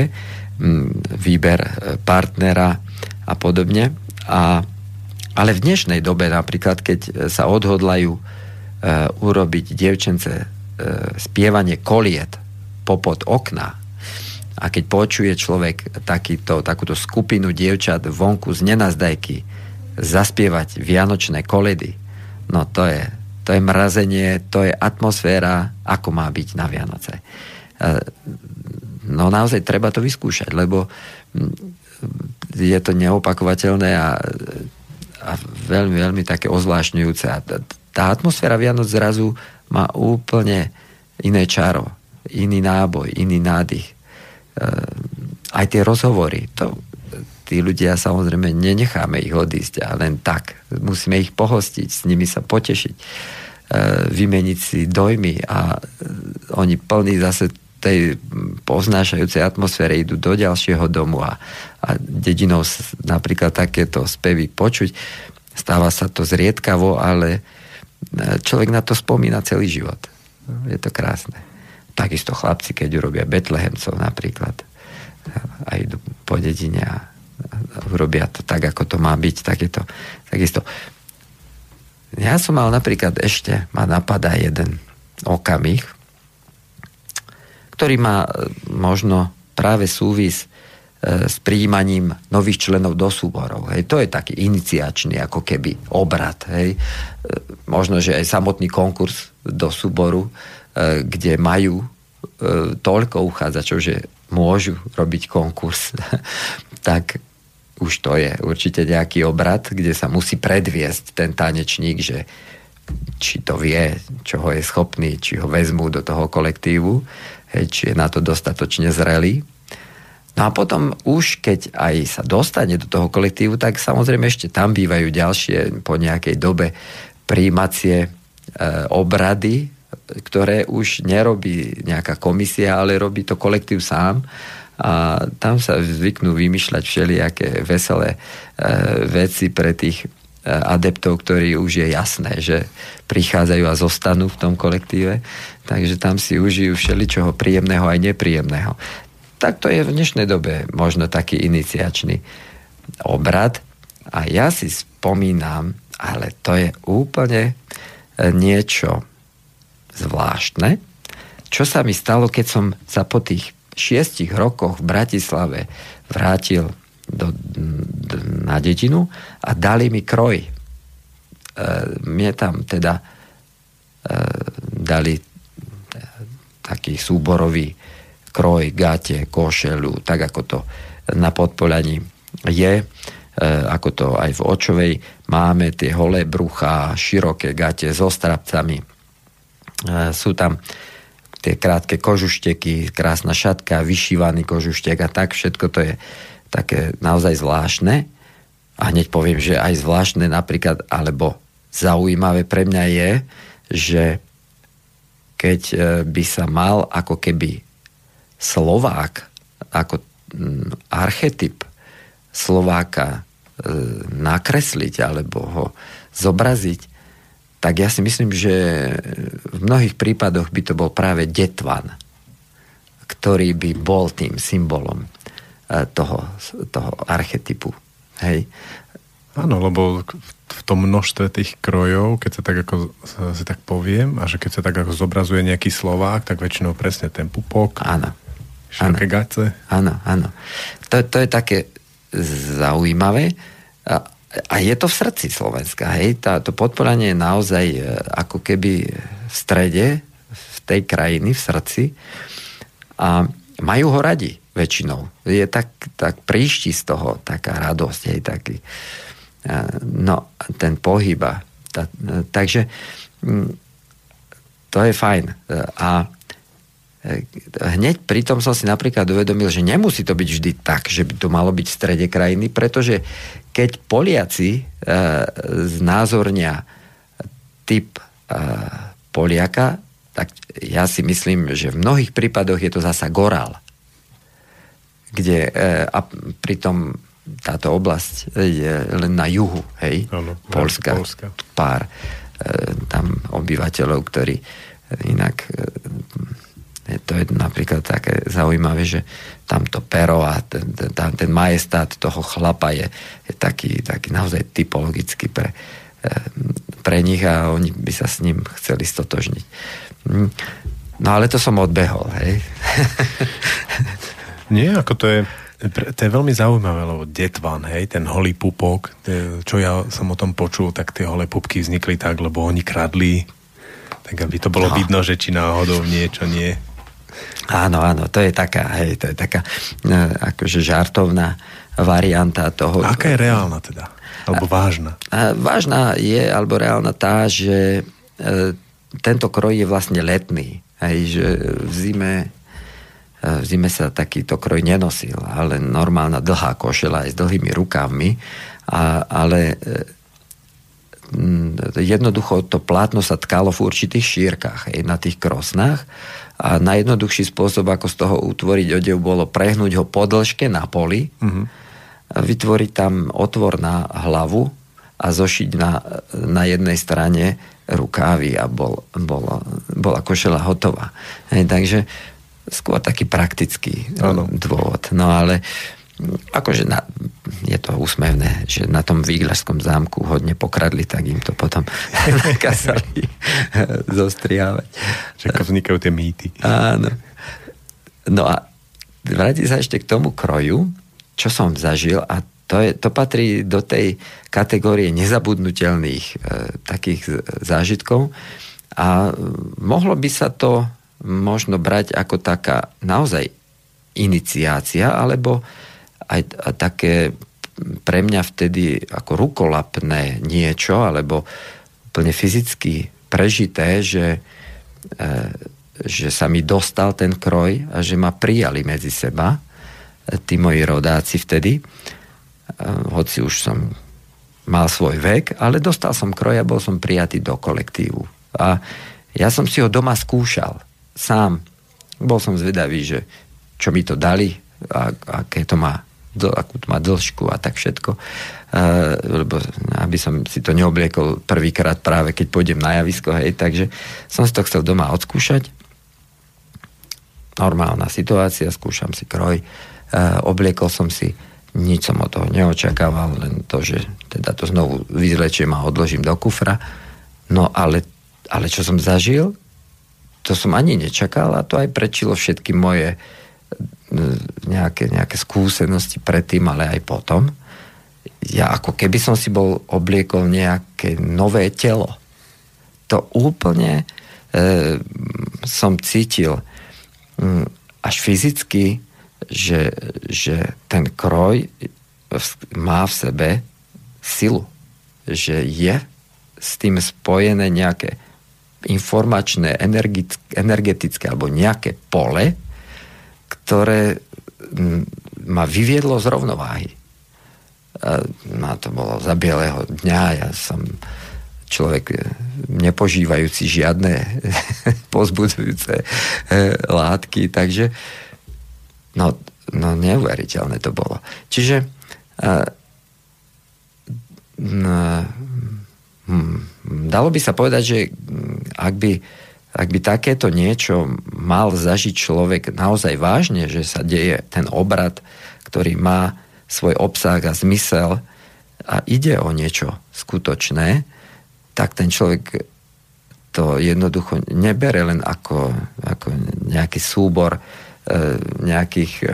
Mm, výber partnera a podobne. A, ale v dnešnej dobe napríklad, keď sa odhodlajú urobiť dievčence spievanie koliet popod okna a keď počuje človek takýto, takúto skupinu dievčat vonku z nenazdajky, zaspievať vianočné koledy, no to je, to je mrazenie, to je atmosféra, ako má byť na Vianoce. E, no naozaj treba to vyskúšať, lebo je to neopakovateľné a, a veľmi, veľmi také ozvlášňujúce. A tá atmosféra Vianoc zrazu má úplne iné čaro, iný náboj, iný nádych. E, aj tie rozhovory, to, tí ľudia samozrejme nenecháme ich odísť a len tak. Musíme ich pohostiť, s nimi sa potešiť, e, vymeniť si dojmy a e, oni plní zase tej poznášajúcej atmosfére idú do ďalšieho domu a, a dedinou napríklad takéto spevy počuť. Stáva sa to zriedkavo, ale človek na to spomína celý život. Je to krásne. Takisto chlapci, keď urobia Betlehemcov napríklad a idú po dedine a urobia to tak, ako to má byť, tak je to takisto. Ja som mal napríklad ešte, ma napadá jeden okamih, ktorý má e, možno práve súvis s príjmaním nových členov do súborov. Hej. To je taký iniciačný ako keby obrad. Hej. E, možno, že aj samotný konkurs do súboru, kde majú toľko uchádzačov, že môžu robiť konkurs, tak už to je určite nejaký obrad, kde sa musí predviesť ten tanečník, že či to vie, čo ho je schopný, či ho vezmú do toho kolektívu, hej, či je na to dostatočne zrelý. No a potom už, keď aj sa dostane do toho kolektívu, tak samozrejme ešte tam bývajú ďalšie po nejakej dobe príjmacie e, obrady, ktoré už nerobí nejaká komisia, ale robí to kolektív sám a tam sa zvyknú vymýšľať všelijaké veselé e, veci pre tých e, adeptov, ktorí už je jasné, že prichádzajú a zostanú v tom kolektíve, takže tam si užijú všeličoho príjemného aj nepríjemného. Tak to je v dnešnej dobe možno taký iniciačný obrad a ja si spomínam, ale to je úplne e, niečo zvláštne, čo sa mi stalo, keď som sa po tých šiestich rokoch v Bratislave vrátil do, na dedinu a dali mi kroj. E, mne tam teda e, dali e, taký súborový kroj, gate, košelu, tak ako to na podpolaní je, e, ako to aj v očovej máme tie holé brucha, široké gate so strapcami. E, sú tam tie krátke kožušteky, krásna šatka, vyšívaný kožuštek a tak, všetko to je také naozaj zvláštne. A hneď poviem, že aj zvláštne napríklad, alebo zaujímavé pre mňa je, že keď e, by sa mal ako keby Slovák, ako mm, archetyp Slováka e, nakresliť alebo ho zobraziť, tak ja si myslím, že v mnohých prípadoch by to bol práve Detvan, ktorý by bol tým symbolom e, toho, toho archetypu. Hej. Áno, lebo v tom množstve tých krojov, keď sa tak ako si tak poviem, a že keď sa tak ako zobrazuje nejaký Slovák, tak väčšinou presne ten pupok. Áno. Gace. Áno, áno. To, to je také zaujímavé. A a je to v srdci Slovenska. Hej? Tá, to podporanie je naozaj e, ako keby v strede v tej krajiny, v srdci a majú ho radi väčšinou. Je tak, tak príšti z toho taká radosť, hej, taký, e, no, ten pohyba. Tá, e, takže to je fajn. A hneď pritom som si napríklad uvedomil, že nemusí to byť vždy tak, že by to malo byť v strede krajiny, pretože keď Poliaci e, znázornia typ e, Poliaka, tak ja si myslím, že v mnohých prípadoch je to zasa Gorál, kde e, a pritom táto oblasť je len na juhu, hej, ano, Polska, Polska. pár e, tam obyvateľov, ktorí inak e, to je napríklad také zaujímavé, že tamto pero a ten, ten, ten majestát toho chlapa je, je taký, taký naozaj typologický pre, eh, pre nich a oni by sa s ním chceli stotožniť. Hm. No ale to som odbehol, hej. Nie, ako to je, to je veľmi zaujímavé, lebo detvan, hej, ten holý pupok, čo ja som o tom počul, tak tie holé pupky vznikli tak, lebo oni kradli, tak aby to bolo no. vidno, že či náhodou niečo nie. Áno, áno, to je taká, hej, to je taká e, akože žartovná varianta toho. A aká je reálna teda? Alebo vážna? A, vážna je, alebo reálna tá, že e, tento kroj je vlastne letný. Hej, že v zime e, v zime sa takýto kroj nenosil, ale normálna dlhá košela aj s dlhými rukavmi, a, ale jednoducho to plátno sa tkalo v určitých šírkach, aj na tých krosnách a najjednoduchší spôsob, ako z toho utvoriť odev, bolo prehnúť ho po dĺžke na poli, uh-huh. vytvoriť tam otvor na hlavu a zošiť na, na jednej strane rukávy a bol, bol, bola košela hotová. Hej, takže skôr taký praktický ano. dôvod. No ale akože na, je to úsmevné, že na tom výgľažskom zámku hodne pokradli, tak im to potom nakázali zostriávať. Čaká vznikajú tie mýty. Áno. No a vráti sa ešte k tomu kroju, čo som zažil a to, je, to patrí do tej kategórie nezabudnutelných e, takých zážitkov a mohlo by sa to možno brať ako taká naozaj iniciácia alebo aj také pre mňa vtedy ako rukolapné niečo, alebo úplne fyzicky prežité, že, e, že sa mi dostal ten kroj a že ma prijali medzi seba e, tí moji rodáci vtedy, e, hoci už som mal svoj vek, ale dostal som kroj a bol som prijatý do kolektívu. A ja som si ho doma skúšal, sám. Bol som zvedavý, že čo mi to dali, a, aké to má do, akú má dĺžku a tak všetko. Uh, lebo aby som si to neobliekol prvýkrát práve keď pôjdem na javisko, hej, takže som si to chcel doma odskúšať. Normálna situácia, skúšam si kroj, uh, obliekol som si, nič som od toho neočakával, len to, že teda to znovu vyzlečiem a odložím do kufra. No ale, ale čo som zažil, to som ani nečakal a to aj prečilo všetky moje nejaké, nejaké skúsenosti predtým, ale aj potom. Ja ako keby som si bol obliekol nejaké nové telo. To úplne e, som cítil, m, až fyzicky, že, že ten kroj má v sebe silu. Že je s tým spojené nejaké informačné, energetické alebo nejaké pole, ktoré ma vyviedlo z rovnováhy. A to bolo za bieleho dňa, ja som človek e, nepožívajúci žiadne pozbudzujúce e, látky, takže no, no neuveriteľné to bolo. Čiže no, hm, dalo by sa povedať, že ak by, ak by takéto niečo mal zažiť človek naozaj vážne, že sa deje ten obrad, ktorý má svoj obsah a zmysel a ide o niečo skutočné, tak ten človek to jednoducho nebere len ako, ako nejaký súbor e, nejakých e,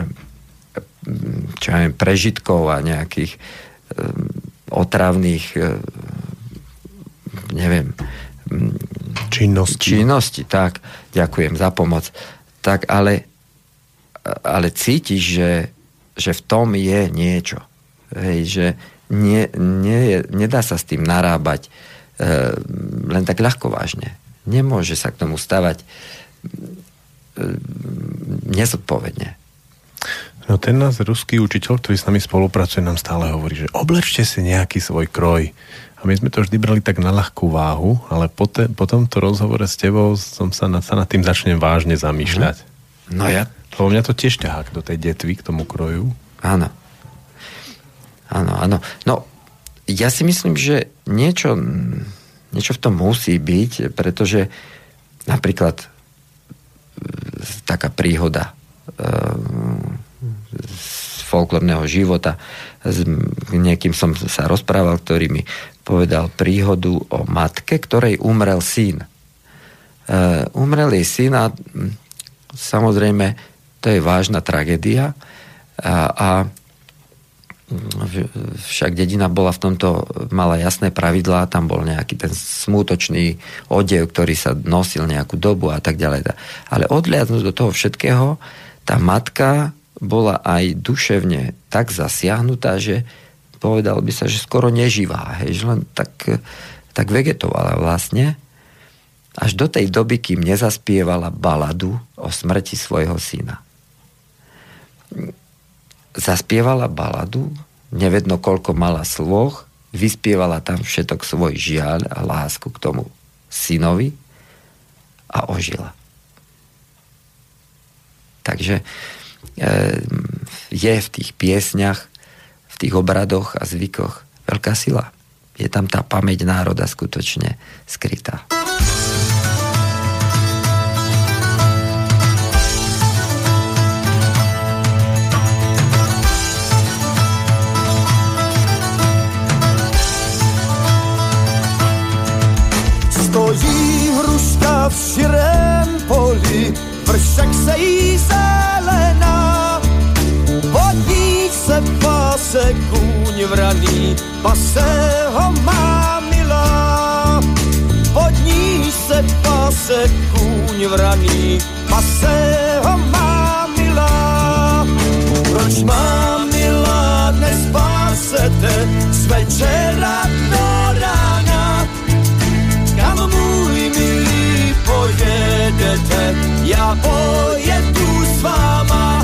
čo ja viem, prežitkov a nejakých e, otravných neviem činnosti. činnosti, tak, ďakujem za pomoc. Tak ale, ale cítiš, že, že v tom je niečo. Hej, že nie, nie, nedá sa s tým narábať E, len tak ľahko vážne. Nemôže sa k tomu stavať e, nezodpovedne. No ten nás ruský učiteľ, ktorý s nami spolupracuje, nám stále hovorí, že oblečte si nejaký svoj kroj. A my sme to vždy brali tak na ľahkú váhu, ale po, te, po tomto rozhovore s tebou som sa, na, sa nad tým začnem vážne zamýšľať. Mhm. No ja... Lebo mňa to tiež ťahá do tej detvy, k tomu kroju. Áno. Áno, áno. No, ja si myslím, že niečo, niečo v tom musí byť, pretože napríklad e, taká príhoda e, z folklórneho života. S niekým som sa rozprával, ktorý mi povedal príhodu o matke, ktorej umrel syn. E, umrel jej syn a samozrejme to je vážna tragédia a, a však dedina bola v tomto, mala jasné pravidlá, tam bol nejaký ten smútočný odev, ktorý sa nosil nejakú dobu a tak ďalej. Ale odliadnúť do toho všetkého, tá matka bola aj duševne tak zasiahnutá, že povedal by sa, že skoro neživá, hej, že len tak, tak vegetovala vlastne, až do tej doby, kým nezaspievala baladu o smrti svojho syna zaspievala baladu, nevedno koľko mala sloh, vyspievala tam všetok svoj žiaľ a lásku k tomu synovi a ožila. Takže e, je v tých piesňach, tých obradoch a zvykoch veľká sila. Je tam tá pamäť národa skutočne skrytá. Stojí hruška v širém poli, vršek se jí zelená. Se pase kůň vraný, pase ho má milá. Vodní se pase kůň vraný, pase ho má milá. Proč má milá dnes pásete z večera do pojedete, já pojedu s váma.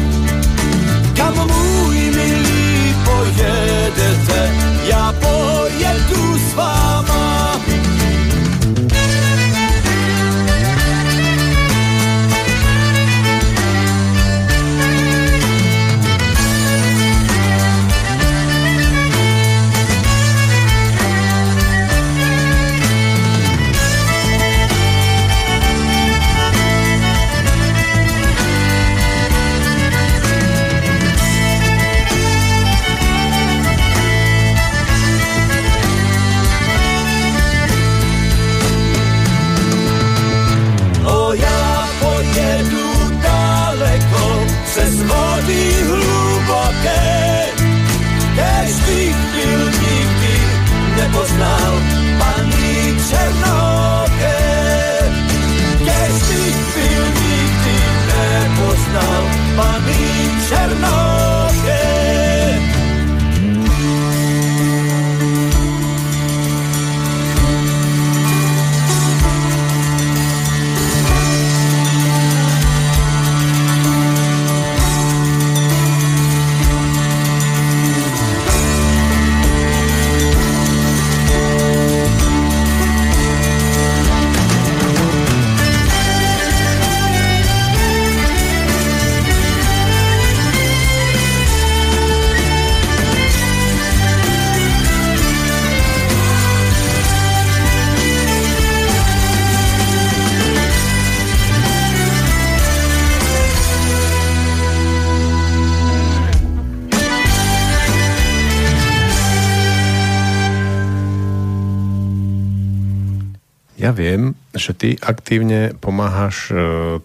Ja viem, že ty aktívne pomáhaš e,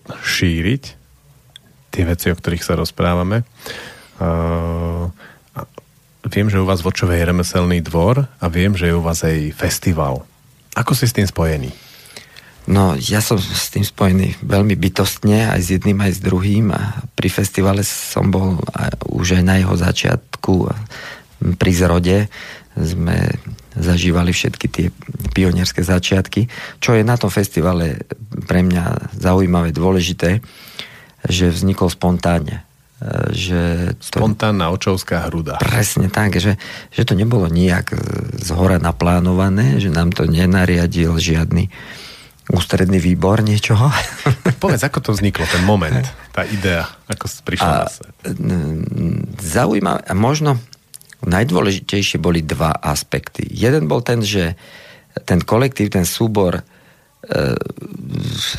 šíriť tie veci, o ktorých sa rozprávame. E, viem, že u vás v Očovej je remeselný dvor a viem, že je u vás aj festival. Ako si s tým spojený? No, ja som s tým spojený veľmi bytostne, aj s jedným, aj s druhým. Pri festivale som bol už aj na jeho začiatku pri zrode. Sme zažívali všetky tie pionierské začiatky. Čo je na tom festivale pre mňa zaujímavé, dôležité, že vznikol spontánne. Že to, Spontánna očovská hruda. Presne tak, že, že to nebolo nijak z hora naplánované, že nám to nenariadil žiadny ústredný výbor niečoho. Tak povedz, ako to vzniklo, ten moment, tá idea, ako prišla a, Zaujímavé, a možno najdôležitejšie boli dva aspekty. Jeden bol ten, že ten kolektív, ten súbor e,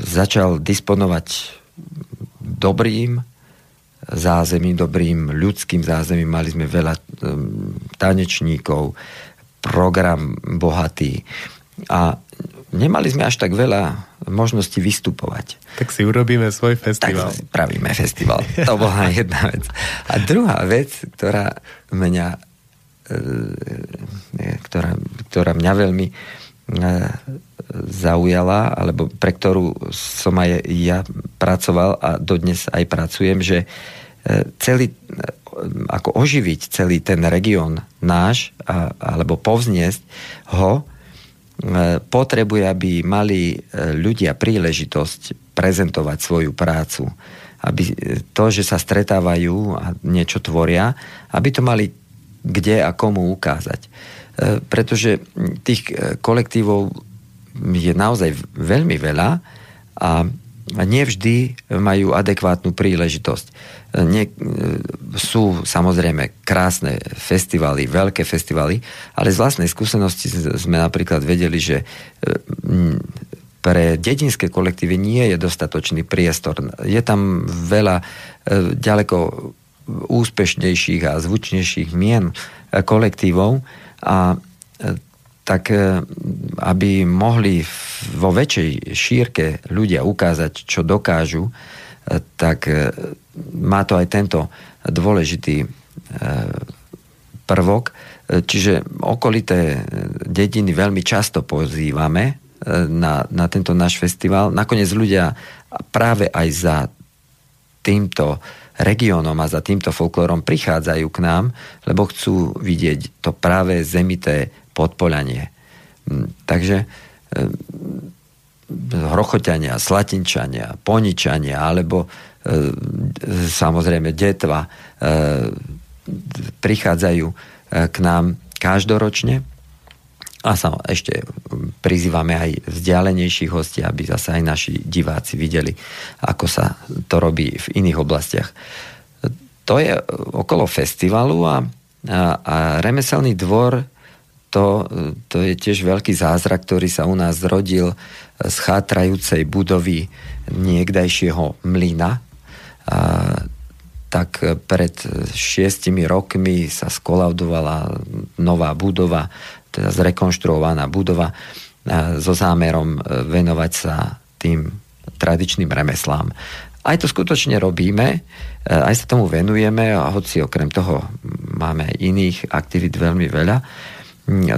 začal disponovať dobrým zázemím, dobrým ľudským zázemím. Mali sme veľa e, tanečníkov, program bohatý. A nemali sme až tak veľa možností vystupovať. Tak si urobíme svoj festival. Tak si pravíme festival. To bola jedna vec. A druhá vec, ktorá mňa ktorá, ktorá mňa veľmi e, zaujala, alebo pre ktorú som aj ja pracoval a dodnes aj pracujem, že e, celý, ako oživiť celý ten región náš, alebo povzniesť ho, potrebuje, aby mali ľudia príležitosť prezentovať svoju prácu. Aby to, že sa stretávajú a niečo tvoria, aby to mali kde a komu ukázať. E, pretože tých e, kolektívov je naozaj veľmi veľa a nevždy majú adekvátnu príležitosť. E, nie, sú samozrejme krásne festivaly, veľké festivaly, ale z vlastnej skúsenosti sme napríklad vedeli, že pre dedinské kolektívy nie je dostatočný priestor. Je tam veľa ďaleko úspešnejších a zvučnejších mien e, kolektívov a e, tak e, aby mohli vo väčšej šírke ľudia ukázať, čo dokážu, tak má to aj tento dôležitý prvok. Čiže okolité dediny veľmi často pozývame na, na tento náš festival. Nakoniec ľudia práve aj za týmto regiónom a za týmto folklórom prichádzajú k nám, lebo chcú vidieť to práve zemité podpoľanie. Mm, takže e, hrochoťania, slatinčania, poničania alebo e, samozrejme detva prichádzajú k nám každoročne a sa ešte prizývame aj vzdialenejších hostí, aby zase aj naši diváci videli, ako sa to robí v iných oblastiach. To je okolo festivalu a, a, a remeselný dvor to, to je tiež veľký zázrak, ktorý sa u nás zrodil z chátrajúcej budovy niekdajšieho mlyna. A, tak pred šiestimi rokmi sa skolaudovala nová budova teda zrekonštruovaná budova so zámerom e, venovať sa tým tradičným remeslám. Aj to skutočne robíme, e, aj sa tomu venujeme a hoci okrem toho máme iných aktivít veľmi veľa,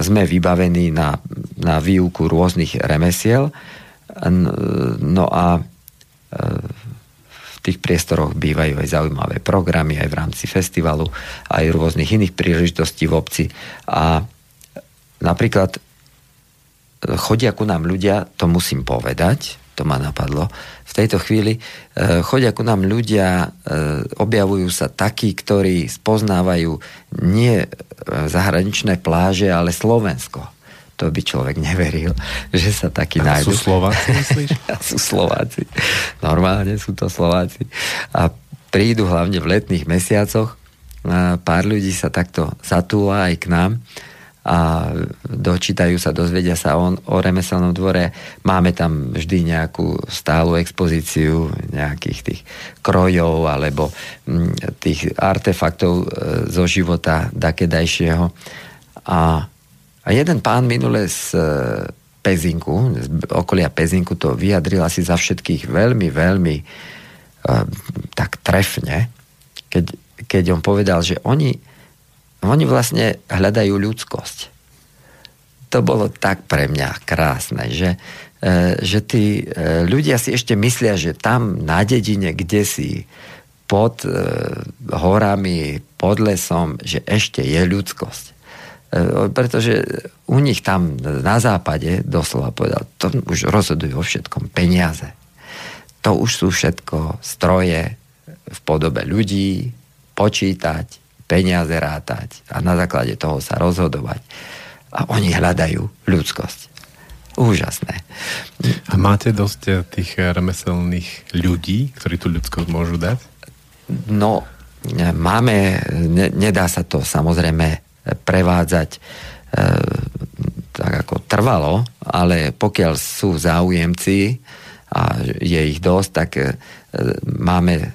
sme vybavení na, na výuku rôznych remesiel. No a e, v tých priestoroch bývajú aj zaujímavé programy aj v rámci festivalu, aj rôznych iných príležitostí v obci. A Napríklad e, chodia ku nám ľudia, to musím povedať, to ma napadlo, v tejto chvíli e, chodia ku nám ľudia, e, objavujú sa takí, ktorí spoznávajú nie zahraničné pláže, ale Slovensko. To by človek neveril, že sa takí a nájdú. sú Slováci, myslíš? sú Slováci. Normálne sú to Slováci. A prídu hlavne v letných mesiacoch. Pár ľudí sa takto zatúla aj k nám a dočítajú sa, dozvedia sa o, o remeselnom dvore. Máme tam vždy nejakú stálu expozíciu nejakých tých krojov alebo mm, tých artefaktov e, zo života dakedajšieho. A, a jeden pán minule z, Pezinku, z okolia Pezinku to vyjadril asi za všetkých veľmi, veľmi uh, tak trefne, keď, keď on povedal, že oni, oni vlastne hľadajú ľudskosť. To bolo tak pre mňa krásne, že, uh, že tí uh, ľudia si ešte myslia, že tam na dedine, kde si pod horami, pod lesom, že ešte je ľudskosť. E, pretože u nich tam na západe doslova povedal, to už rozhodujú o všetkom peniaze. To už sú všetko stroje v podobe ľudí, počítať, peniaze rátať a na základe toho sa rozhodovať. A oni hľadajú ľudskosť. Úžasné. A máte dosť tých remeselných ľudí, ktorí tú ľudskosť môžu dať? No, máme, ne, nedá sa to samozrejme prevádzať e, tak ako trvalo, ale pokiaľ sú záujemci a je ich dosť, tak e, máme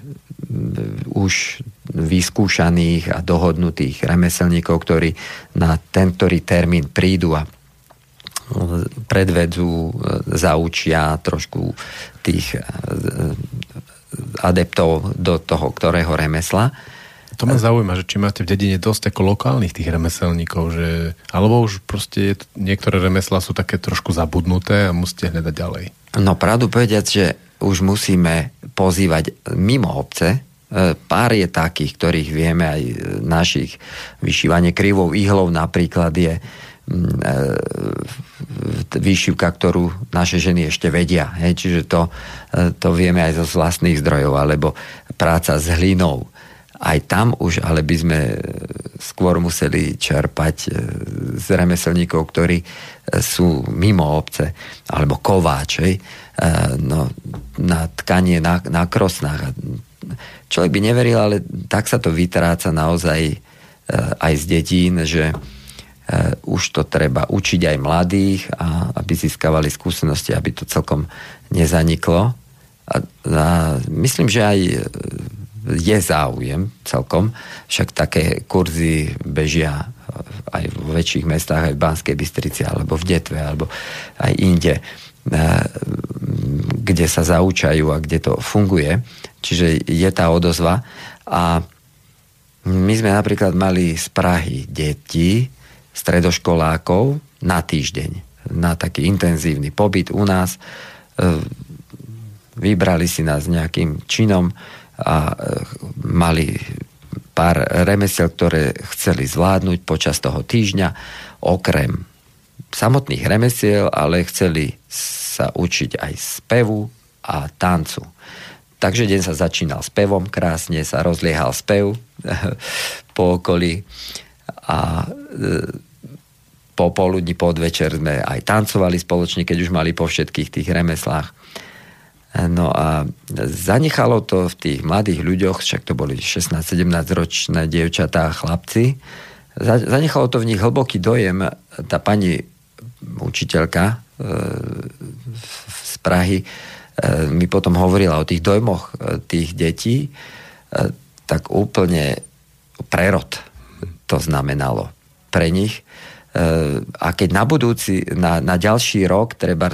už vyskúšaných a dohodnutých remeselníkov, ktorí na ten ktorý termín prídu a predvedú, zaučia trošku tých e, adeptov do toho ktorého remesla to ma zaujíma, že či máte v dedine dosť ako lokálnych tých remeselníkov, že, alebo už proste niektoré remeslá sú také trošku zabudnuté a musíte hľadať ďalej. No pravdu povediac, že už musíme pozývať mimo obce, e, pár je takých, ktorých vieme aj našich vyšívanie krivou ihlov napríklad je mm, e, výšivka, ktorú naše ženy ešte vedia. Hej, čiže to, e, to vieme aj zo vlastných zdrojov, alebo práca s hlinou aj tam už ale by sme e, skôr museli čerpať e, z remeselníkov, ktorí e, sú mimo obce, alebo kováčej, no, na tkanie, na, na krosnách. Človek by neveril, ale tak sa to vytráca naozaj aj z detín, že už to treba učiť aj mladých, a aby získavali skúsenosti, aby to celkom nezaniklo. A, a myslím, že aj je záujem celkom, však také kurzy bežia aj v väčších mestách, aj v Banskej Bystrici, alebo v Detve, alebo aj inde, kde sa zaučajú a kde to funguje. Čiže je tá odozva. A my sme napríklad mali z Prahy deti, stredoškolákov na týždeň, na taký intenzívny pobyt u nás. Eh, vybrali si nás nejakým činom, a e, mali pár remesiel, ktoré chceli zvládnuť počas toho týždňa, okrem samotných remesiel, ale chceli sa učiť aj spevu a tancu. Takže deň sa začínal spevom, krásne sa rozliehal spev po okolí a e, po poludni, podvečer sme aj tancovali spoločne, keď už mali po všetkých tých remeslách. No a zanechalo to v tých mladých ľuďoch, však to boli 16-17 ročné dievčatá a chlapci, zanechalo to v nich hlboký dojem. Tá pani učiteľka e, z Prahy e, mi potom hovorila o tých dojmoch e, tých detí, tak úplne prerod to znamenalo pre nich. A keď na budúci, na, na ďalší rok treba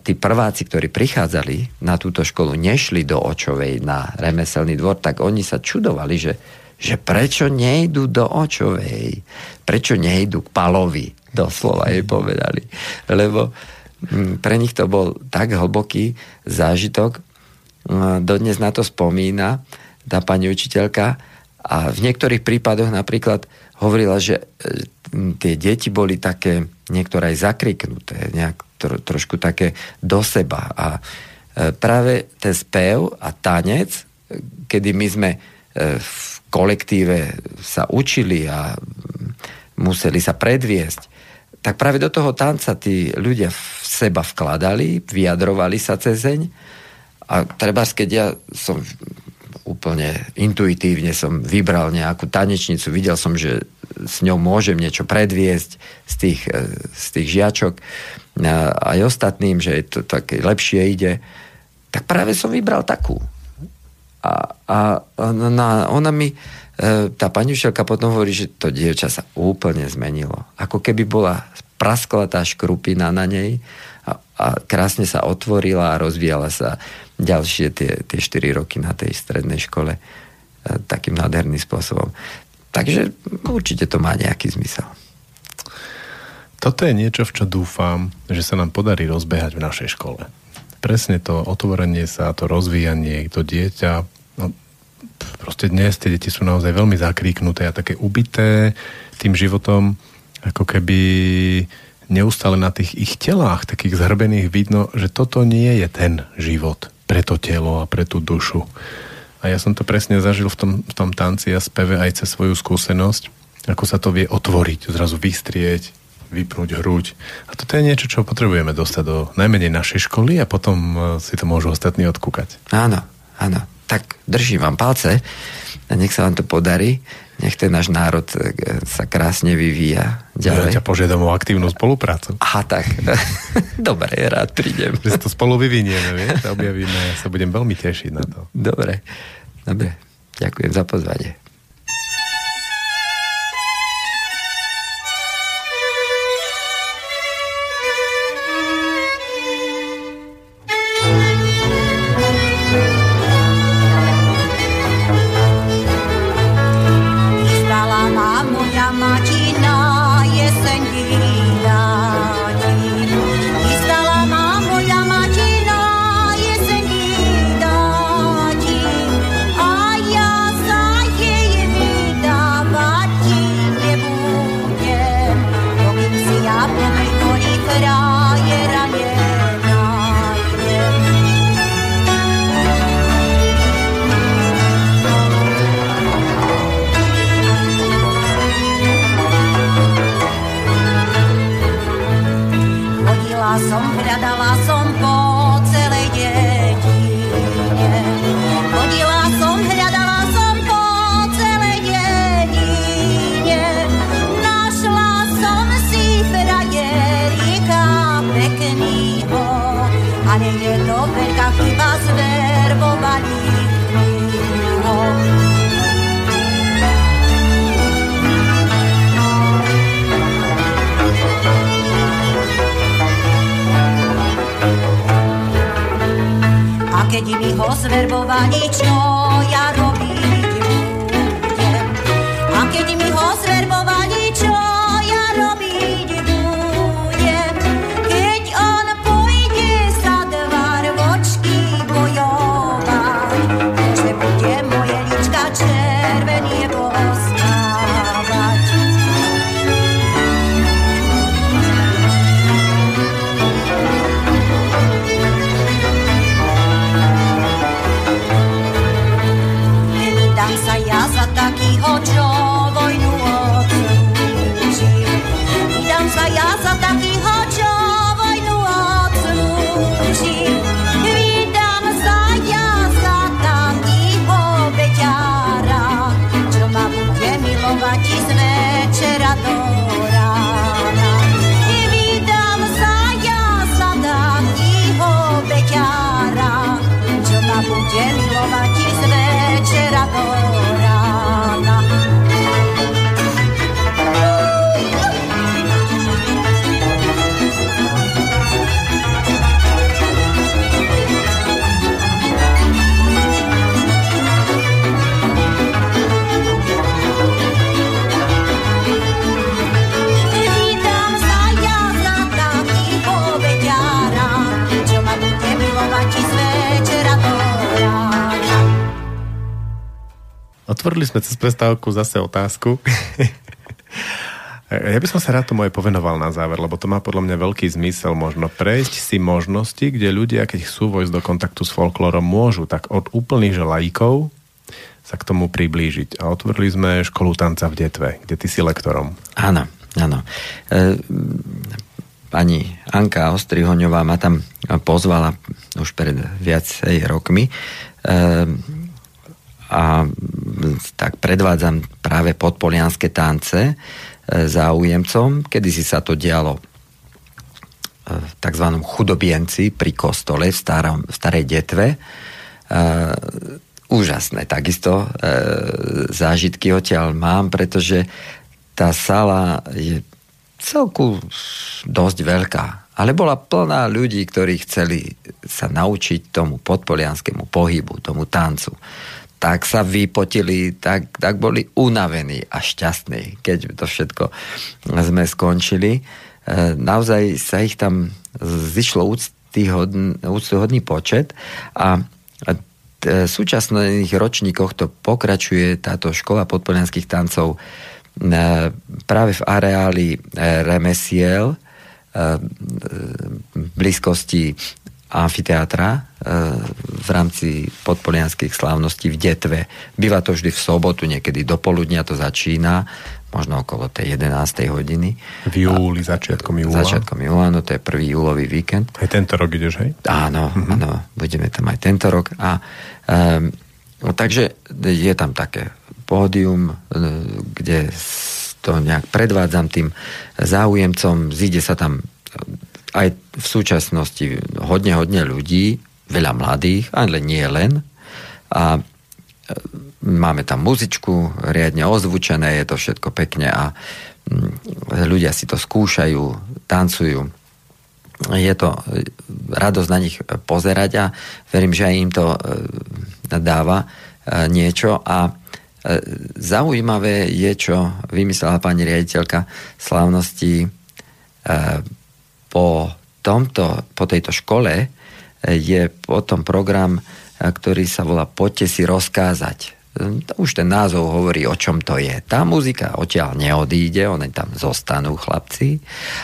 tí prváci, ktorí prichádzali na túto školu, nešli do Očovej na remeselný dvor, tak oni sa čudovali, že, že prečo nejdu do Očovej, prečo nejdu k Palovi, doslova jej povedali. Lebo mm, pre nich to bol tak hlboký zážitok, mm, dodnes na to spomína tá pani učiteľka a v niektorých prípadoch napríklad hovorila, že e, tie deti boli také niektoré aj zakriknuté, nejak tro, trošku také do seba. A e, práve ten spev a tanec, kedy my sme e, v kolektíve sa učili a museli sa predviesť, tak práve do toho tanca tí ľudia v seba vkladali, vyjadrovali sa cezeň a treba, keď ja som úplne intuitívne som vybral nejakú tanečnicu, videl som, že s ňou môžem niečo predviesť z tých, e, z tých žiačok aj ostatným, že to také lepšie ide, tak práve som vybral takú. A, a ona, ona mi tá pani učiteľka potom hovorí, že to dievča sa úplne zmenilo. Ako keby bola praskla tá škrupina na nej a, a krásne sa otvorila a rozvíjala sa ďalšie tie, tie 4 roky na tej strednej škole e, takým nádherným spôsobom. Takže určite to má nejaký zmysel. Toto je niečo, v čo dúfam, že sa nám podarí rozbehať v našej škole. Presne to otvorenie sa, to rozvíjanie, to dieťa. No, proste dnes tie deti sú naozaj veľmi zakríknuté a také ubité tým životom, ako keby neustále na tých ich telách, takých zhrbených vidno, že toto nie je ten život pre to telo a pre tú dušu. A ja som to presne zažil v tom, v tom tanci a speve aj cez svoju skúsenosť, ako sa to vie otvoriť, zrazu vystrieť, vypnúť hruď. A toto je niečo, čo potrebujeme dostať do najmenej našej školy a potom e, si to môžu ostatní odkúkať. Áno, áno. Tak držím vám palce a nech sa vám to podarí. Nech ten náš národ e, sa krásne vyvíja ďalej. Ja ťa požiadam o aktívnu spoluprácu. Aha, tak. Dobre, rád prídem. Že to spolu vyvinieme, vieš? Objavíme. Ja sa budem veľmi tešiť na to. Dobre. Dobre. Ďakujem za pozvanie. sombra da laço. Ti ho zverbovali, čo ja robiť. A keď mi ho zverbovali, Otvorili sme cez prestávku zase otázku. ja by som sa rád tomu aj povenoval na záver, lebo to má podľa mňa veľký zmysel možno prejsť si možnosti, kde ľudia, keď chcú vojsť do kontaktu s folklórom, môžu tak od úplných že laikov sa k tomu priblížiť. A otvorili sme školu tanca v Detve, kde ty si lektorom. Áno, áno. E, pani Anka Ostrihoňová ma tam pozvala už pred viacej rokmi. E, a tak predvádzam práve podpolianské tance e, záujemcom. Kedy si sa to dialo e, v tzv. chudobienci pri kostole v, starom, v starej detve. E, úžasné. Takisto zážitky odtiaľ mám, pretože tá sala je celku dosť veľká, ale bola plná ľudí, ktorí chceli sa naučiť tomu podpolianskému pohybu, tomu tancu. Tak sa vypotili, tak, tak boli unavení a šťastní, keď to všetko sme skončili. E, naozaj sa ich tam zišlo úctyhodný, úctyhodný počet a súčasných ročníkoch to pokračuje táto škola podpolianských tancov E, práve v areáli e, remesiel e, v blízkosti amfiteátra v rámci podpolianských slávností v Detve. Býva to vždy v sobotu, niekedy do poludnia to začína, možno okolo tej 11. hodiny. V júli, začiatkom júla. Začiatkom júla, no to je prvý júlový víkend. Aj tento rok ideš, hej? Áno, mm-hmm. áno, budeme tam aj tento rok. A, um, no, takže je tam také pódium, e, kde to nejak predvádzam tým záujemcom, zíde sa tam aj v súčasnosti hodne, hodne ľudí, veľa mladých, ale nie len. A e, máme tam muzičku riadne ozvučené, je to všetko pekne a mm, ľudia si to skúšajú, tancujú. Je to radosť na nich pozerať a verím, že aj im to e, dáva niečo a E, zaujímavé je, čo vymyslela pani riaditeľka slávnosti e, po, tomto, po tejto škole e, je potom program, ktorý sa volá Poďte si rozkázať. Už ten názov hovorí, o čom to je. Tá muzika odtiaľ neodíde, oni tam zostanú chlapci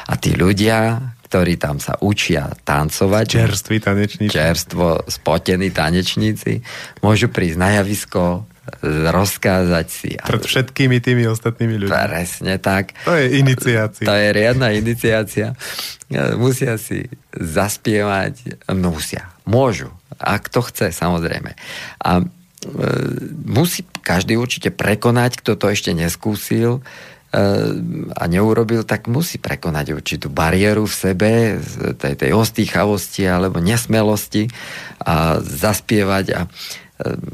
a tí ľudia, ktorí tam sa učia tancovať. Čerství tanečníci. Čerstvo, spotení tanečníci. Môžu prísť na javisko, rozkázať si. Pred všetkými tými ostatnými ľuďmi. Presne tak. To je iniciácia. To je riadna iniciácia. Musia si zaspievať. Musia. Môžu. Ak to chce, samozrejme. A e, musí každý určite prekonať, kto to ešte neskúsil e, a neurobil, tak musí prekonať určitú bariéru v sebe, tej, tej ostýchavosti alebo nesmelosti a zaspievať a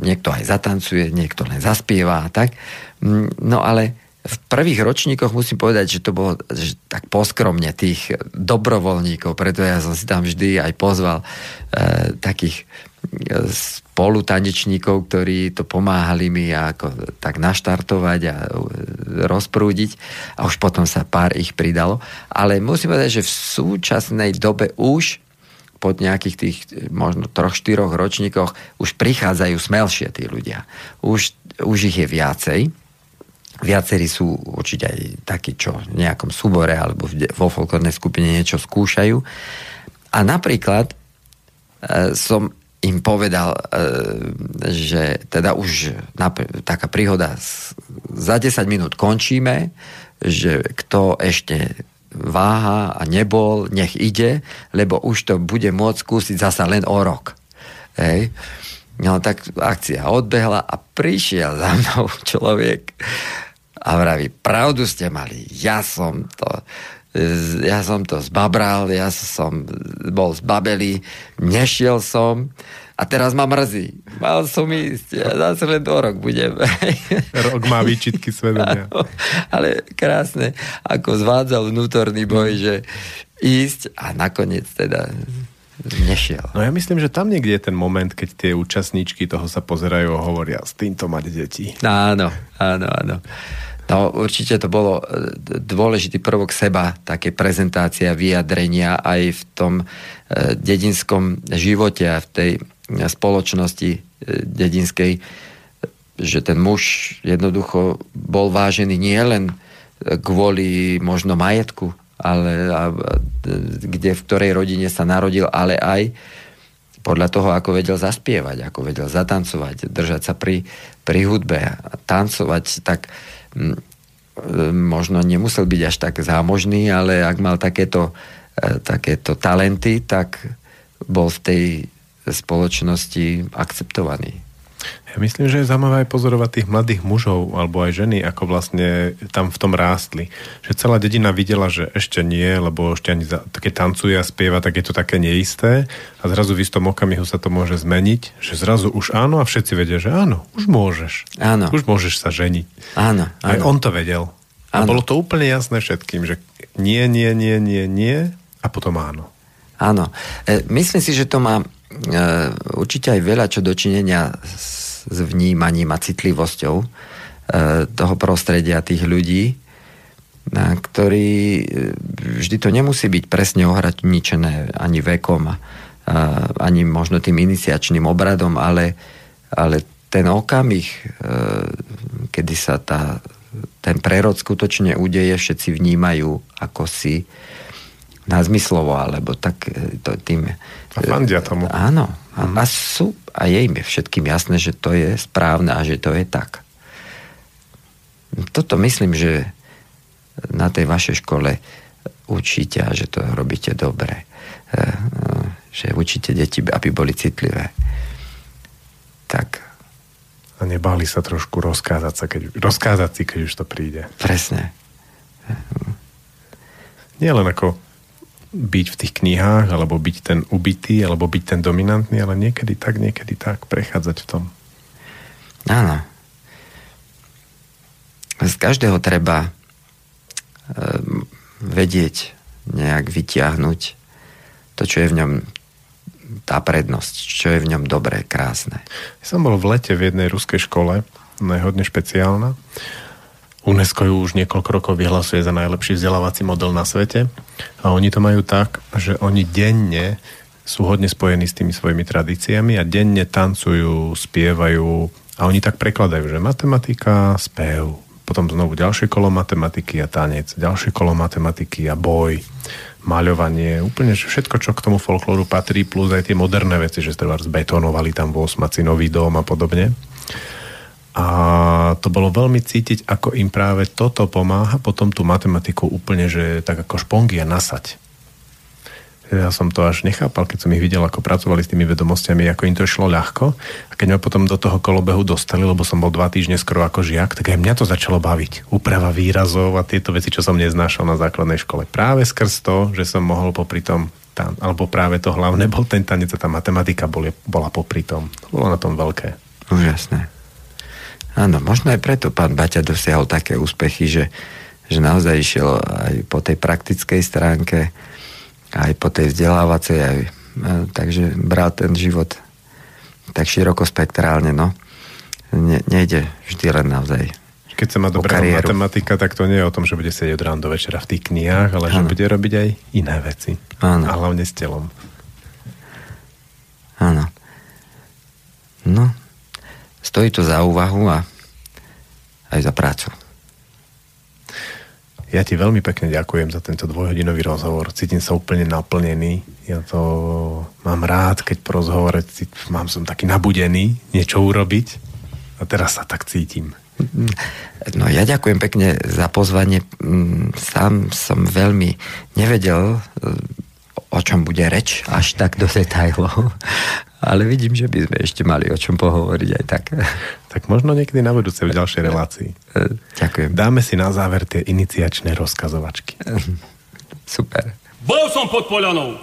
niekto aj zatancuje, niekto len zaspieva a tak. Mm, no ale v prvých ročníkoch musím povedať, že to bolo že tak poskromne tých dobrovoľníkov, preto ja som si tam vždy aj pozval e, takých e, spolutanečníkov, ktorí to pomáhali mi ako tak naštartovať a e, rozprúdiť a už potom sa pár ich pridalo. Ale musím povedať, že v súčasnej dobe už po nejakých tých možno troch, štyroch ročníkoch už prichádzajú smelšie tí ľudia. Už, už ich je viacej. Viacerí sú určite aj takí, čo v nejakom súbore alebo vo folklórnej skupine niečo skúšajú. A napríklad e, som im povedal, e, že teda už nap- taká príhoda, za 10 minút končíme, že kto ešte váha a nebol, nech ide, lebo už to bude môcť skúsiť zasa len o rok. Hej. No tak akcia odbehla a prišiel za mnou človek a vraví, pravdu ste mali, ja som to ja som to zbabral, ja som bol zbabelý, nešiel som a teraz ma mrzí. Mal som ísť, ja zase len do rok budem. Rok má výčitky svedomia. ale krásne, ako zvádzal vnútorný boj, že ísť a nakoniec teda nešiel. No ja myslím, že tam niekde je ten moment, keď tie účastníčky toho sa pozerajú a hovoria s týmto mať deti. Áno, áno, áno. No určite to bolo e, dôležitý prvok seba, také prezentácia, vyjadrenia aj v tom e, dedinskom živote a v tej spoločnosti e, dedinskej, že ten muž jednoducho bol vážený nie len kvôli možno majetku, ale a, kde, v ktorej rodine sa narodil, ale aj podľa toho, ako vedel zaspievať, ako vedel zatancovať, držať sa pri, pri hudbe tancovať, tak možno nemusel byť až tak zámožný, ale ak mal takéto, e, takéto talenty, tak bol v tej spoločnosti akceptovaný. Ja myslím, že je zaujímavé aj pozorovať tých mladých mužov alebo aj ženy, ako vlastne tam v tom rástli. Že celá dedina videla, že ešte nie, lebo ešte ani za, keď tancuje a spieva, tak je to také neisté a zrazu v istom okamihu sa to môže zmeniť, že zrazu už áno a všetci vedia, že áno, už môžeš. Áno. Už môžeš sa ženiť. Áno, áno. Aj on to vedel. A Áno. bolo to úplne jasné všetkým, že nie, nie, nie, nie, nie a potom áno. Áno. E, myslím si, že to má určite aj veľa čo dočinenia s, vnímaním a citlivosťou e, toho prostredia tých ľudí, ktorí e, vždy to nemusí byť presne ohraničené ani vekom, ani možno tým iniciačným obradom, ale, ale ten okamih, e, kedy sa tá, ten prerod skutočne udeje, všetci vnímajú ako si názmyslovo, alebo tak e, to, tým... A fandia tomu. Áno. A, a sú, a je im všetkým jasné, že to je správne a že to je tak. Toto myslím, že na tej vašej škole učíte a že to robíte dobre. E, e, Že učíte deti, aby boli citlivé. Tak, A nebáli sa trošku rozkázať, sa, keď, rozkázať si, keď už to príde. presne. Nie len ako byť v tých knihách, alebo byť ten ubitý, alebo byť ten dominantný, ale niekedy tak, niekedy tak, prechádzať v tom. Áno. Z každého treba um, vedieť nejak vytiahnuť to, čo je v ňom tá prednosť, čo je v ňom dobré, krásne. Ja som bol v lete v jednej ruskej škole, ona je hodne špeciálna. UNESCO ju už niekoľko rokov vyhlasuje za najlepší vzdelávací model na svete a oni to majú tak, že oni denne sú hodne spojení s tými svojimi tradíciami a denne tancujú, spievajú a oni tak prekladajú, že matematika, spev, potom znovu ďalšie kolo matematiky a tanec, ďalšie kolo matematiky a boj, maľovanie, úplne všetko, čo k tomu folklóru patrí, plus aj tie moderné veci, že treba zbetonovali tam v osmaci nový dom a podobne. A to bolo veľmi cítiť, ako im práve toto pomáha potom tú matematiku úplne, že tak ako špongia nasať. Ja som to až nechápal, keď som ich videl, ako pracovali s tými vedomostiami, ako im to išlo ľahko. A keď ma potom do toho kolobehu dostali, lebo som bol dva týždne skoro ako žiak, tak aj mňa to začalo baviť. Úprava výrazov a tieto veci, čo som neznášal na základnej škole. Práve skrz to, že som mohol popri tom tam, alebo práve to hlavné bol ten tanec a tá matematika boli, bola popri tom. To bolo na tom veľké. Úžasné. Áno, možno aj preto pán Baťa dosiahol také úspechy, že, že naozaj išiel aj po tej praktickej stránke, aj po tej vzdelávacej, aj, e, takže bral ten život tak širokospektrálne, no. Ne, nejde vždy len naozaj. Keď sa má dobrá matematika, tak to nie je o tom, že bude sedieť od rána do večera v tých knihách, ale že Áno. bude robiť aj iné veci. Áno. A hlavne s telom. Áno. No, stojí to za úvahu a aj za prácu. Ja ti veľmi pekne ďakujem za tento dvojhodinový rozhovor. Cítim sa úplne naplnený. Ja to mám rád, keď po rozhovore mám som taký nabudený niečo urobiť. A teraz sa tak cítim. No ja ďakujem pekne za pozvanie. Mm, Sám som veľmi nevedel, o čom bude reč, až tak do detajlov. Ale vidím, že by sme ešte mali o čom pohovoriť aj tak. Tak možno niekedy na budúce v ďalšej relácii. Ďakujem. Dáme si na záver tie iniciačné rozkazovačky. Super. Bol som pod Polianou.